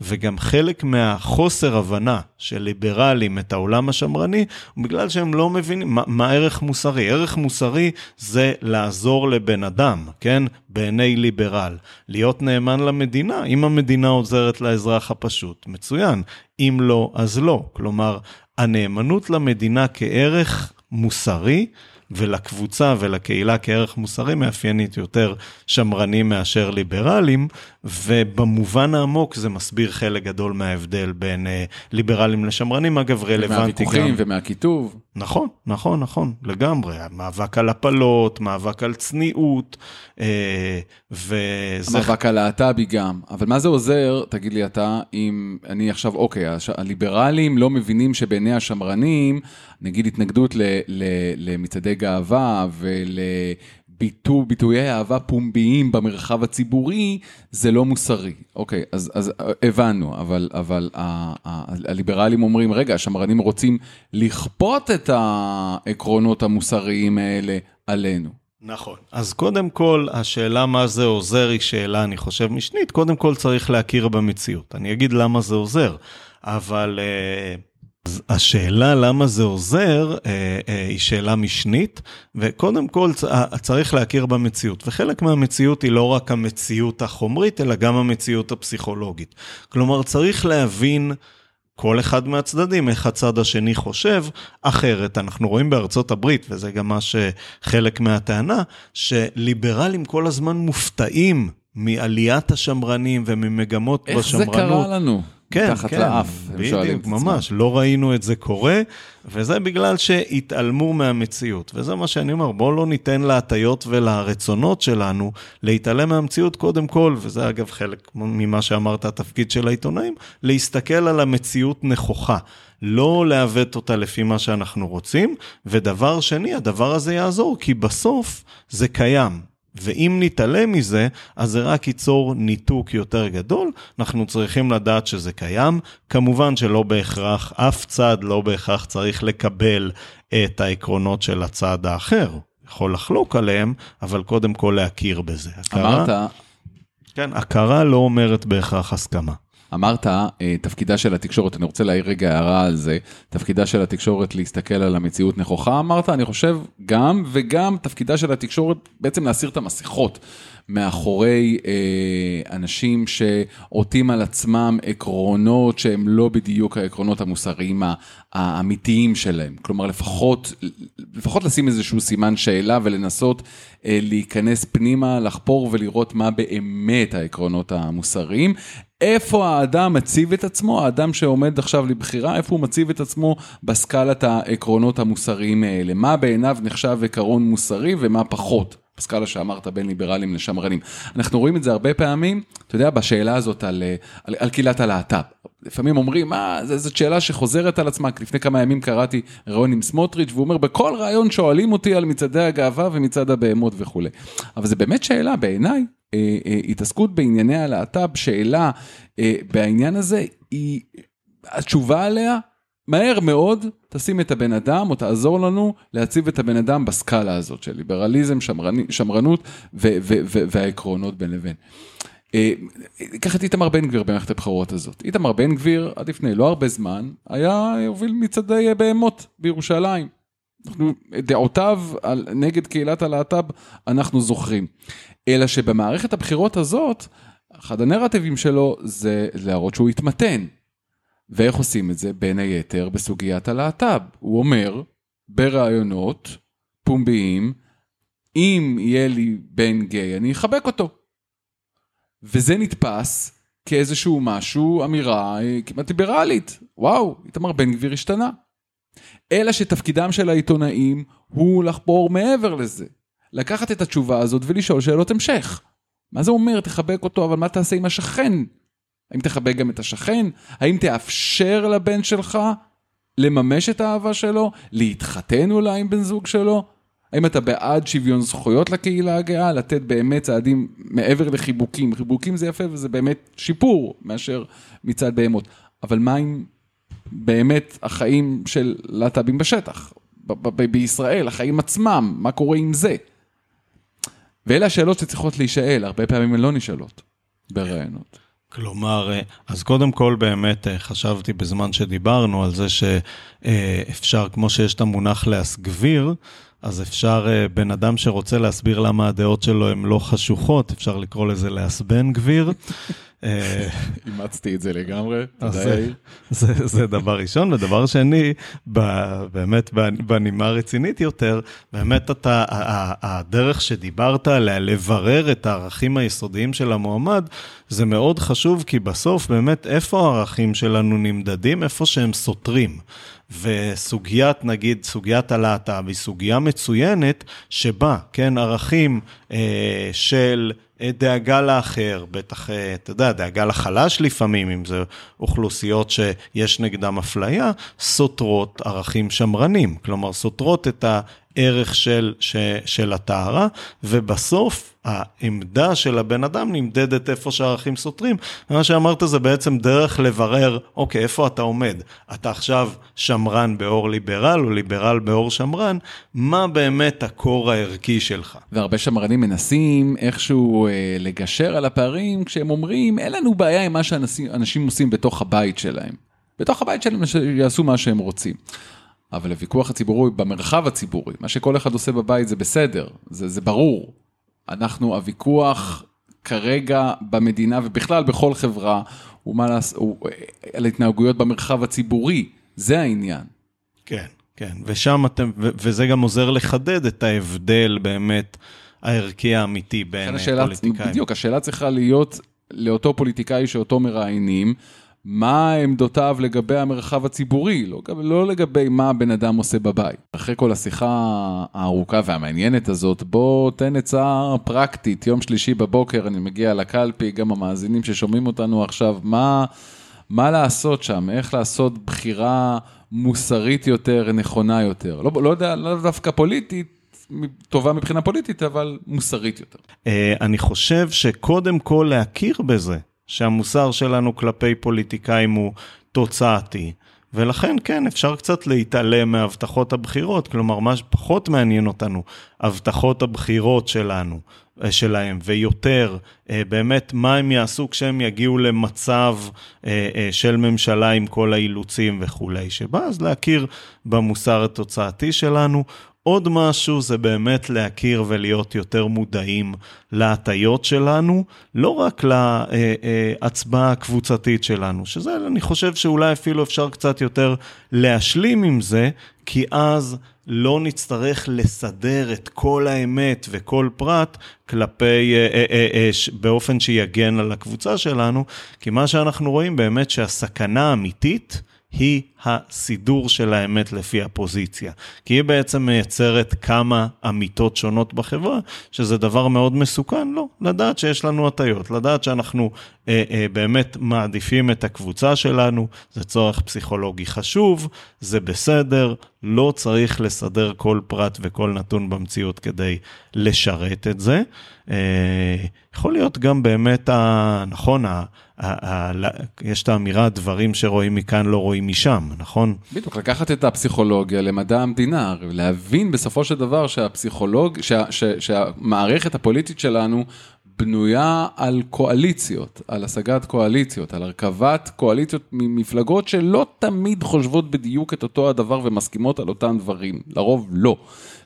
[SPEAKER 2] וגם חלק מהחוסר הבנה של ליברלים את העולם השמרני, הוא בגלל שהם לא מבינים מה, מה ערך מוסרי. ערך מוסרי זה לעזור לבן אדם, כן? בעיני ליברל. להיות נאמן למדינה, אם המדינה עוזרת לאזרח הפשוט, מצוין. אם לא, אז לא. כלומר, הנאמנות למדינה כערך מוסרי, ולקבוצה ולקהילה כערך מוסרי מאפיינית יותר שמרנים מאשר ליברלים, ובמובן העמוק זה מסביר חלק גדול מההבדל בין אה, ליברלים לשמרנים, אגב רלוונטי גם.
[SPEAKER 1] ומהוויכוחים ומהכיתוב.
[SPEAKER 2] נכון, נכון, נכון, לגמרי. מאבק על הפלות, מאבק על צניעות, אה, וזה...
[SPEAKER 1] המאבק על להט"בי גם. אבל מה זה עוזר, תגיד לי אתה, אם אני עכשיו, אוקיי, הליברלים לא מבינים שבעיני השמרנים, נגיד התנגדות למצעדי גאווה ול... ביטו, ביטויי אהבה פומביים במרחב הציבורי, זה לא מוסרי. אוקיי, אז, אז הבנו, אבל, אבל ה, ה, הליברלים אומרים, רגע, השמרנים רוצים לכפות את העקרונות המוסריים האלה עלינו.
[SPEAKER 2] נכון. אז קודם כל, השאלה מה זה עוזר היא שאלה, אני חושב, משנית. קודם כל צריך להכיר במציאות. אני אגיד למה זה עוזר, אבל... Uh... אז השאלה למה זה עוזר אה, אה, היא שאלה משנית, וקודם כל אה, צריך להכיר במציאות, וחלק מהמציאות היא לא רק המציאות החומרית, אלא גם המציאות הפסיכולוגית. כלומר, צריך להבין כל אחד מהצדדים, איך הצד השני חושב, אחרת אנחנו רואים בארצות הברית, וזה גם מה שחלק מהטענה, שליברלים כל הזמן מופתעים מעליית השמרנים וממגמות
[SPEAKER 1] איך
[SPEAKER 2] בשמרנות.
[SPEAKER 1] איך זה קרה לנו?
[SPEAKER 2] כן, מתחת כן, לאף, בדיוק, ממש, לא ראינו את זה קורה, וזה בגלל שהתעלמו מהמציאות. וזה מה שאני אומר, בואו לא ניתן להטיות ולרצונות שלנו להתעלם מהמציאות קודם כל, וזה אגב חלק ממה שאמרת, התפקיד של העיתונאים, להסתכל על המציאות נכוחה. לא לעוות אותה לפי מה שאנחנו רוצים, ודבר שני, הדבר הזה יעזור, כי בסוף זה קיים. ואם נתעלם מזה, אז זה רק ייצור ניתוק יותר גדול. אנחנו צריכים לדעת שזה קיים. כמובן שלא בהכרח, אף צד לא בהכרח צריך לקבל את העקרונות של הצד האחר. יכול לחלוק עליהם, אבל קודם כל להכיר בזה.
[SPEAKER 1] הכרה, אמרת...
[SPEAKER 2] כן, הכרה לא אומרת בהכרח הסכמה.
[SPEAKER 1] אמרת, אה, תפקידה של התקשורת, אני רוצה להעיר רגע הערה על זה, תפקידה של התקשורת להסתכל על המציאות נכוחה, אמרת, אני חושב גם וגם תפקידה של התקשורת בעצם להסיר את המסכות מאחורי אה, אנשים שעוטים על עצמם עקרונות שהם לא בדיוק העקרונות המוסריים האמיתיים שלהם. כלומר, לפחות, לפחות לשים איזשהו סימן שאלה ולנסות אה, להיכנס פנימה, לחפור ולראות מה באמת העקרונות המוסריים. איפה האדם מציב את עצמו, האדם שעומד עכשיו לבחירה, איפה הוא מציב את עצמו בסקלת העקרונות המוסריים האלה. מה בעיניו נחשב עקרון מוסרי ומה פחות. בסקאלה שאמרת בין ליברלים לשמרנים. אנחנו רואים את זה הרבה פעמים, אתה יודע, בשאלה הזאת על, על, על קהילת הלהט"ב. לפעמים אומרים, מה, זאת שאלה שחוזרת על עצמה, לפני כמה ימים קראתי ראיון עם סמוטריץ', והוא אומר, בכל ראיון שואלים אותי על מצעדי הגאווה ומצעד הבהמות וכולי. אבל זה באמת שאלה, בעיניי, אה, אה, התעסקות בענייני הלהט"ב, שאלה אה, בעניין הזה, היא, התשובה עליה, מהר מאוד תשים את הבן אדם, או תעזור לנו להציב את הבן אדם בסקאלה הזאת של ליברליזם, שמרני, שמרנות ו, ו, ו, והעקרונות בין לבין. קח את איתמר בן גביר במערכת הבחירות הזאת. איתמר בן גביר, עד לפני לא הרבה זמן, היה הוביל מצעדי בהמות בירושלים. אנחנו, דעותיו על, נגד קהילת הלהט"ב, אנחנו זוכרים. אלא שבמערכת הבחירות הזאת, אחד הנרטיבים שלו זה להראות שהוא התמתן. ואיך עושים את זה? בין היתר בסוגיית הלהט"ב. הוא אומר, בראיונות פומביים, אם יהיה לי בן גיי, אני אחבק אותו. וזה נתפס כאיזשהו משהו, אמירה אה, כמעט ליברלית. וואו, איתמר בן גביר השתנה. אלא שתפקידם של העיתונאים הוא לחפור מעבר לזה. לקחת את התשובה הזאת ולשאול שאלות המשך. מה זה אומר תחבק אותו, אבל מה תעשה עם השכן? האם תחבק גם את השכן? האם תאפשר לבן שלך לממש את האהבה שלו? להתחתן אולי עם בן זוג שלו? האם אתה בעד שוויון זכויות לקהילה הגאה? לתת באמת צעדים מעבר לחיבוקים. חיבוקים זה יפה וזה באמת שיפור מאשר מצד בהמות. אבל מה עם באמת החיים של להט"בים בשטח? בישראל, החיים עצמם, מה קורה עם זה? ואלה השאלות שצריכות להישאל, הרבה פעמים הן לא נשאלות בראיונות.
[SPEAKER 2] כלומר, אה, אז קודם כל באמת אה, חשבתי בזמן שדיברנו על זה שאפשר, כמו שיש את המונח להסגביר, אז אפשר, אה, בן אדם שרוצה להסביר למה הדעות שלו הן לא חשוכות, אפשר לקרוא לזה להסבן גביר.
[SPEAKER 1] אה, אימצתי את זה לגמרי,
[SPEAKER 2] תודה יאיר. זה, זה דבר ראשון, ודבר שני, באמת בנימה רצינית יותר, באמת אתה, הדרך שדיברת עליה, לברר את הערכים היסודיים של המועמד, זה מאוד חשוב, כי בסוף באמת איפה הערכים שלנו נמדדים? איפה שהם סותרים. וסוגיית, נגיד, סוגיית הלהט"ב היא סוגיה מצוינת, שבה, כן, ערכים של... אה, דאגה לאחר, בטח, אה, אתה יודע, דאגה לחלש לפעמים, אם זה אוכלוסיות שיש נגדם אפליה, סותרות ערכים שמרנים. כלומר, סותרות את הערך של, של הטהרה, ובסוף העמדה של הבן אדם נמדדת איפה שהערכים סותרים. מה שאמרת זה בעצם דרך לברר, אוקיי, איפה אתה עומד? אתה עכשיו שמרן באור ליברל או ליברל באור שמרן, מה באמת הקור הערכי שלך?
[SPEAKER 1] והרבה שמרנים מנסים איכשהו אה, לגשר על הפערים כשהם אומרים, אין לנו בעיה עם מה שאנשים עושים בתוך הבית שלהם. בתוך הבית שלהם יעשו מה שהם רוצים. אבל הוויכוח הציבורי במרחב הציבורי, מה שכל אחד עושה בבית זה בסדר, זה, זה ברור. אנחנו, הוויכוח כרגע במדינה ובכלל בכל חברה, הוא מה לעשות, הוא על התנהגויות במרחב הציבורי, זה העניין.
[SPEAKER 2] כן, כן, ושם אתם, ו- וזה גם עוזר לחדד את ההבדל באמת הערכי האמיתי בין השאלה, פוליטיקאים.
[SPEAKER 1] בדיוק, השאלה צריכה להיות לאותו פוליטיקאי שאותו מראיינים, מה עמדותיו לגבי המרחב הציבורי, לא, לא לגבי מה הבן אדם עושה בבית. אחרי כל השיחה הארוכה והמעניינת הזאת, בוא תן עצה פרקטית, יום שלישי בבוקר אני מגיע לקלפי, גם המאזינים ששומעים אותנו עכשיו, מה, מה לעשות שם, איך לעשות בחירה מוסרית יותר, נכונה יותר. לא, לא יודע, לא דווקא פוליטית. טובה מבחינה פוליטית, אבל מוסרית יותר.
[SPEAKER 2] אה, אני חושב שקודם כל להכיר בזה שהמוסר שלנו כלפי פוליטיקאים הוא תוצאתי. ולכן כן, אפשר קצת להתעלם מהבטחות הבחירות, כלומר, מה שפחות מעניין אותנו, הבטחות הבחירות שלנו, אה, שלהם, ויותר, אה, באמת, מה הם יעשו כשהם יגיעו למצב של ממשלה עם כל האילוצים וכולי, שבא אז להכיר במוסר התוצאתי שלנו, עוד משהו זה באמת להכיר ולהיות יותר מודעים להטיות שלנו, לא רק להצבעה הקבוצתית שלנו, שזה אני חושב שאולי אפילו אפשר קצת יותר להשלים עם זה, כי אז לא נצטרך לסדר את כל האמת וכל פרט כלפי, אה, אה, אה, באופן שיגן על הקבוצה שלנו, כי מה שאנחנו רואים באמת שהסכנה האמיתית, היא הסידור של האמת לפי הפוזיציה. כי היא בעצם מייצרת כמה אמיתות שונות בחברה, שזה דבר מאוד מסוכן, לא, לדעת שיש לנו הטיות, לדעת שאנחנו אה, אה, באמת מעדיפים את הקבוצה שלנו, זה צורך פסיכולוגי חשוב, זה בסדר, לא צריך לסדר כל פרט וכל נתון במציאות כדי לשרת את זה. אה, יכול להיות גם באמת, ה, נכון, ה, יש את האמירה, דברים שרואים מכאן לא רואים משם, נכון?
[SPEAKER 1] בדיוק, לקחת את הפסיכולוגיה למדע המדינה, להבין בסופו של דבר שהפסיכולוג, שה, שה, שהמערכת הפוליטית שלנו בנויה על קואליציות, על השגת קואליציות, על הרכבת קואליציות ממפלגות שלא תמיד חושבות בדיוק את אותו הדבר ומסכימות על אותם דברים, לרוב לא.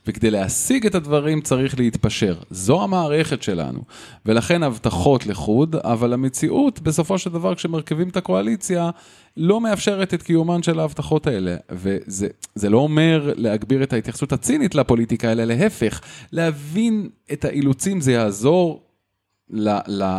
[SPEAKER 1] וכדי להשיג את הדברים צריך להתפשר. זו המערכת שלנו. ולכן הבטחות לחוד, אבל המציאות, בסופו של דבר, כשמרכיבים את הקואליציה, לא מאפשרת את קיומן של ההבטחות האלה. וזה לא אומר להגביר את ההתייחסות הצינית לפוליטיקה, אלא להפך, להבין את האילוצים זה יעזור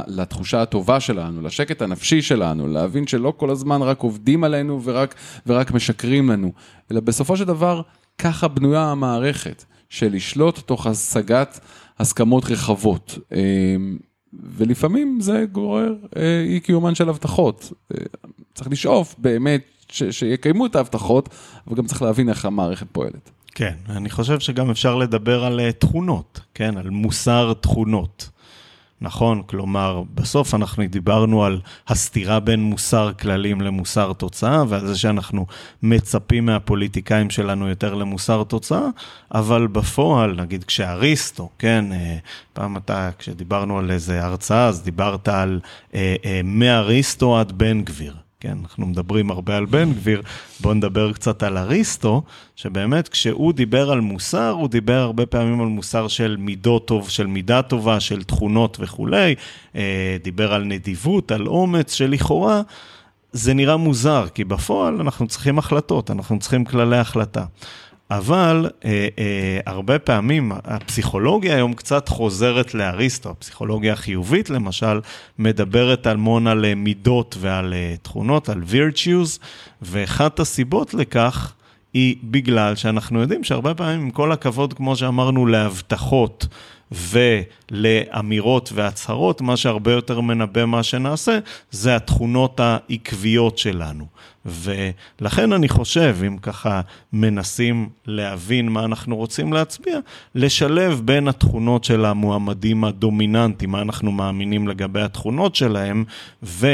[SPEAKER 1] לתחושה הטובה שלנו, לשקט הנפשי שלנו, להבין שלא כל הזמן רק עובדים עלינו ורק, ורק משקרים לנו, אלא בסופו של דבר, ככה בנויה המערכת. של לשלוט תוך השגת הסכמות רחבות. אה, ולפעמים זה גורר אה, אי קיומן של הבטחות. אה, צריך לשאוף באמת ש- שיקיימו את ההבטחות, אבל גם צריך להבין איך המערכת פועלת.
[SPEAKER 2] כן, אני חושב שגם אפשר לדבר על תכונות, כן, על מוסר תכונות. נכון? כלומר, בסוף אנחנו דיברנו על הסתירה בין מוסר כללים למוסר תוצאה, ועל זה שאנחנו מצפים מהפוליטיקאים שלנו יותר למוסר תוצאה, אבל בפועל, נגיד כשאריסטו, כן, אה, פעם אתה, כשדיברנו על איזה הרצאה, אז דיברת על אה, אה, מאריסטו עד בן גביר. כן, אנחנו מדברים הרבה על בן גביר, בואו נדבר קצת על אריסטו, שבאמת כשהוא דיבר על מוסר, הוא דיבר הרבה פעמים על מוסר של מידות טוב, של מידה טובה, של תכונות וכולי, אה, דיבר על נדיבות, על אומץ, שלכאורה זה נראה מוזר, כי בפועל אנחנו צריכים החלטות, אנחנו צריכים כללי החלטה. אבל אה, אה, הרבה פעמים הפסיכולוגיה היום קצת חוזרת לאריסטו, הפסיכולוגיה החיובית למשל, מדברת המון על אה, מידות ועל אה, תכונות, על virtues, ואחת הסיבות לכך היא בגלל שאנחנו יודעים שהרבה פעמים, עם כל הכבוד, כמו שאמרנו, להבטחות, ולאמירות והצהרות, מה שהרבה יותר מנבא מה שנעשה, זה התכונות העקביות שלנו. ולכן אני חושב, אם ככה מנסים להבין מה אנחנו רוצים להצביע, לשלב בין התכונות של המועמדים הדומיננטיים, מה אנחנו מאמינים לגבי התכונות שלהם, ו...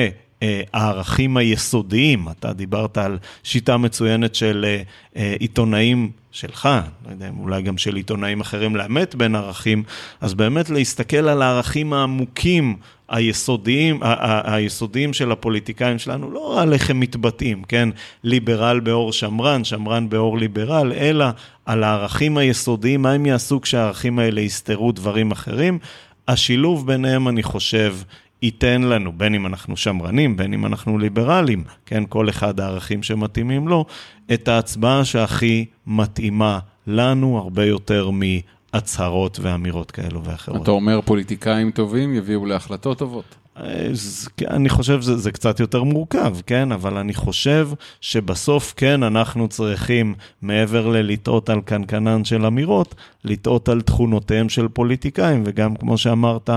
[SPEAKER 2] הערכים היסודיים, אתה דיברת על שיטה מצוינת של אה, אה, עיתונאים שלך, לא יודע, אולי גם של עיתונאים אחרים, לאמת בין ערכים, אז באמת להסתכל על הערכים העמוקים, היסודיים, היסודיים של הפוליטיקאים שלנו, לא על איך הם מתבטאים, כן? ליברל באור שמרן, שמרן באור ליברל, אלא על הערכים היסודיים, מה הם יעשו כשהערכים האלה יסתרו דברים אחרים. השילוב ביניהם, אני חושב, ייתן לנו, בין אם אנחנו שמרנים, בין אם אנחנו ליברלים, כן, כל אחד הערכים שמתאימים לו, את ההצבעה שהכי מתאימה לנו הרבה יותר מהצהרות ואמירות כאלו ואחרות.
[SPEAKER 1] אתה אומר פוליטיקאים טובים יביאו להחלטות טובות.
[SPEAKER 2] אני חושב שזה קצת יותר מורכב, כן? אבל אני חושב שבסוף כן אנחנו צריכים, מעבר ללטעות על קנקנן של אמירות, לטעות על תכונותיהם של פוליטיקאים, וגם כמו שאמרת,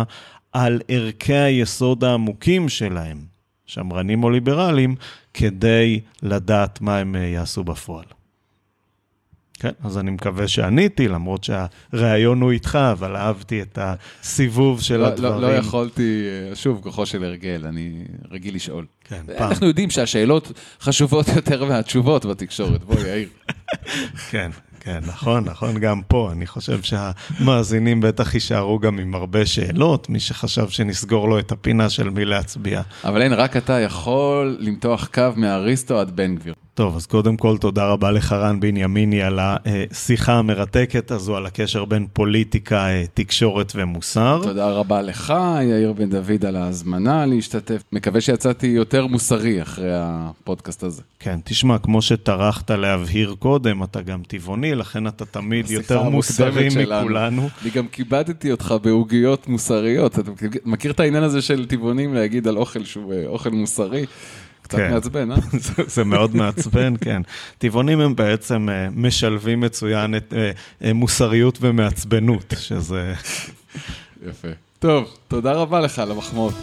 [SPEAKER 2] על ערכי היסוד העמוקים שלהם, שמרנים או ליברלים, כדי לדעת מה הם אה, יעשו בפועל. כן, אז אני מקווה שעניתי, למרות שהראיון הוא איתך, אבל אהבתי את הסיבוב של לא, הדברים.
[SPEAKER 1] לא, לא יכולתי, אה, שוב, כוחו של הרגל, אני רגיל לשאול.
[SPEAKER 2] כן, פעם.
[SPEAKER 1] אנחנו יודעים שהשאלות חשובות יותר מהתשובות בתקשורת, בוא יאיר. [laughs]
[SPEAKER 2] כן, כן, נכון, נכון, גם פה. אני חושב שהמאזינים בטח יישארו גם עם הרבה שאלות, מי שחשב שנסגור לו את הפינה של מי להצביע.
[SPEAKER 1] אבל אין, רק אתה יכול למתוח קו מאריסטו עד בן גביר.
[SPEAKER 2] טוב, אז קודם כל תודה רבה לך, רן בנימיני, על השיחה המרתקת הזו, על הקשר בין פוליטיקה, תקשורת ומוסר.
[SPEAKER 1] תודה רבה לך, יאיר בן דוד, על ההזמנה להשתתף. מקווה שיצאתי יותר מוסרי אחרי הפודקאסט הזה.
[SPEAKER 2] כן, תשמע, כמו שטרחת להבהיר קודם, אתה גם טבעוני, לכן אתה תמיד יותר מוסרי מכולנו.
[SPEAKER 1] אני גם כיבדתי אותך בעוגיות מוסריות. אתה מכיר את העניין הזה של טבעונים להגיד על אוכל שהוא אה, אוכל מוסרי? קצת כן. מעצבן, אה? [laughs]
[SPEAKER 2] זה, זה מאוד מעצבן, כן. טבעונים הם בעצם uh, משלבים מצוין את uh, uh, מוסריות ומעצבנות, שזה...
[SPEAKER 1] יפה. טוב, תודה רבה לך על המחמאות.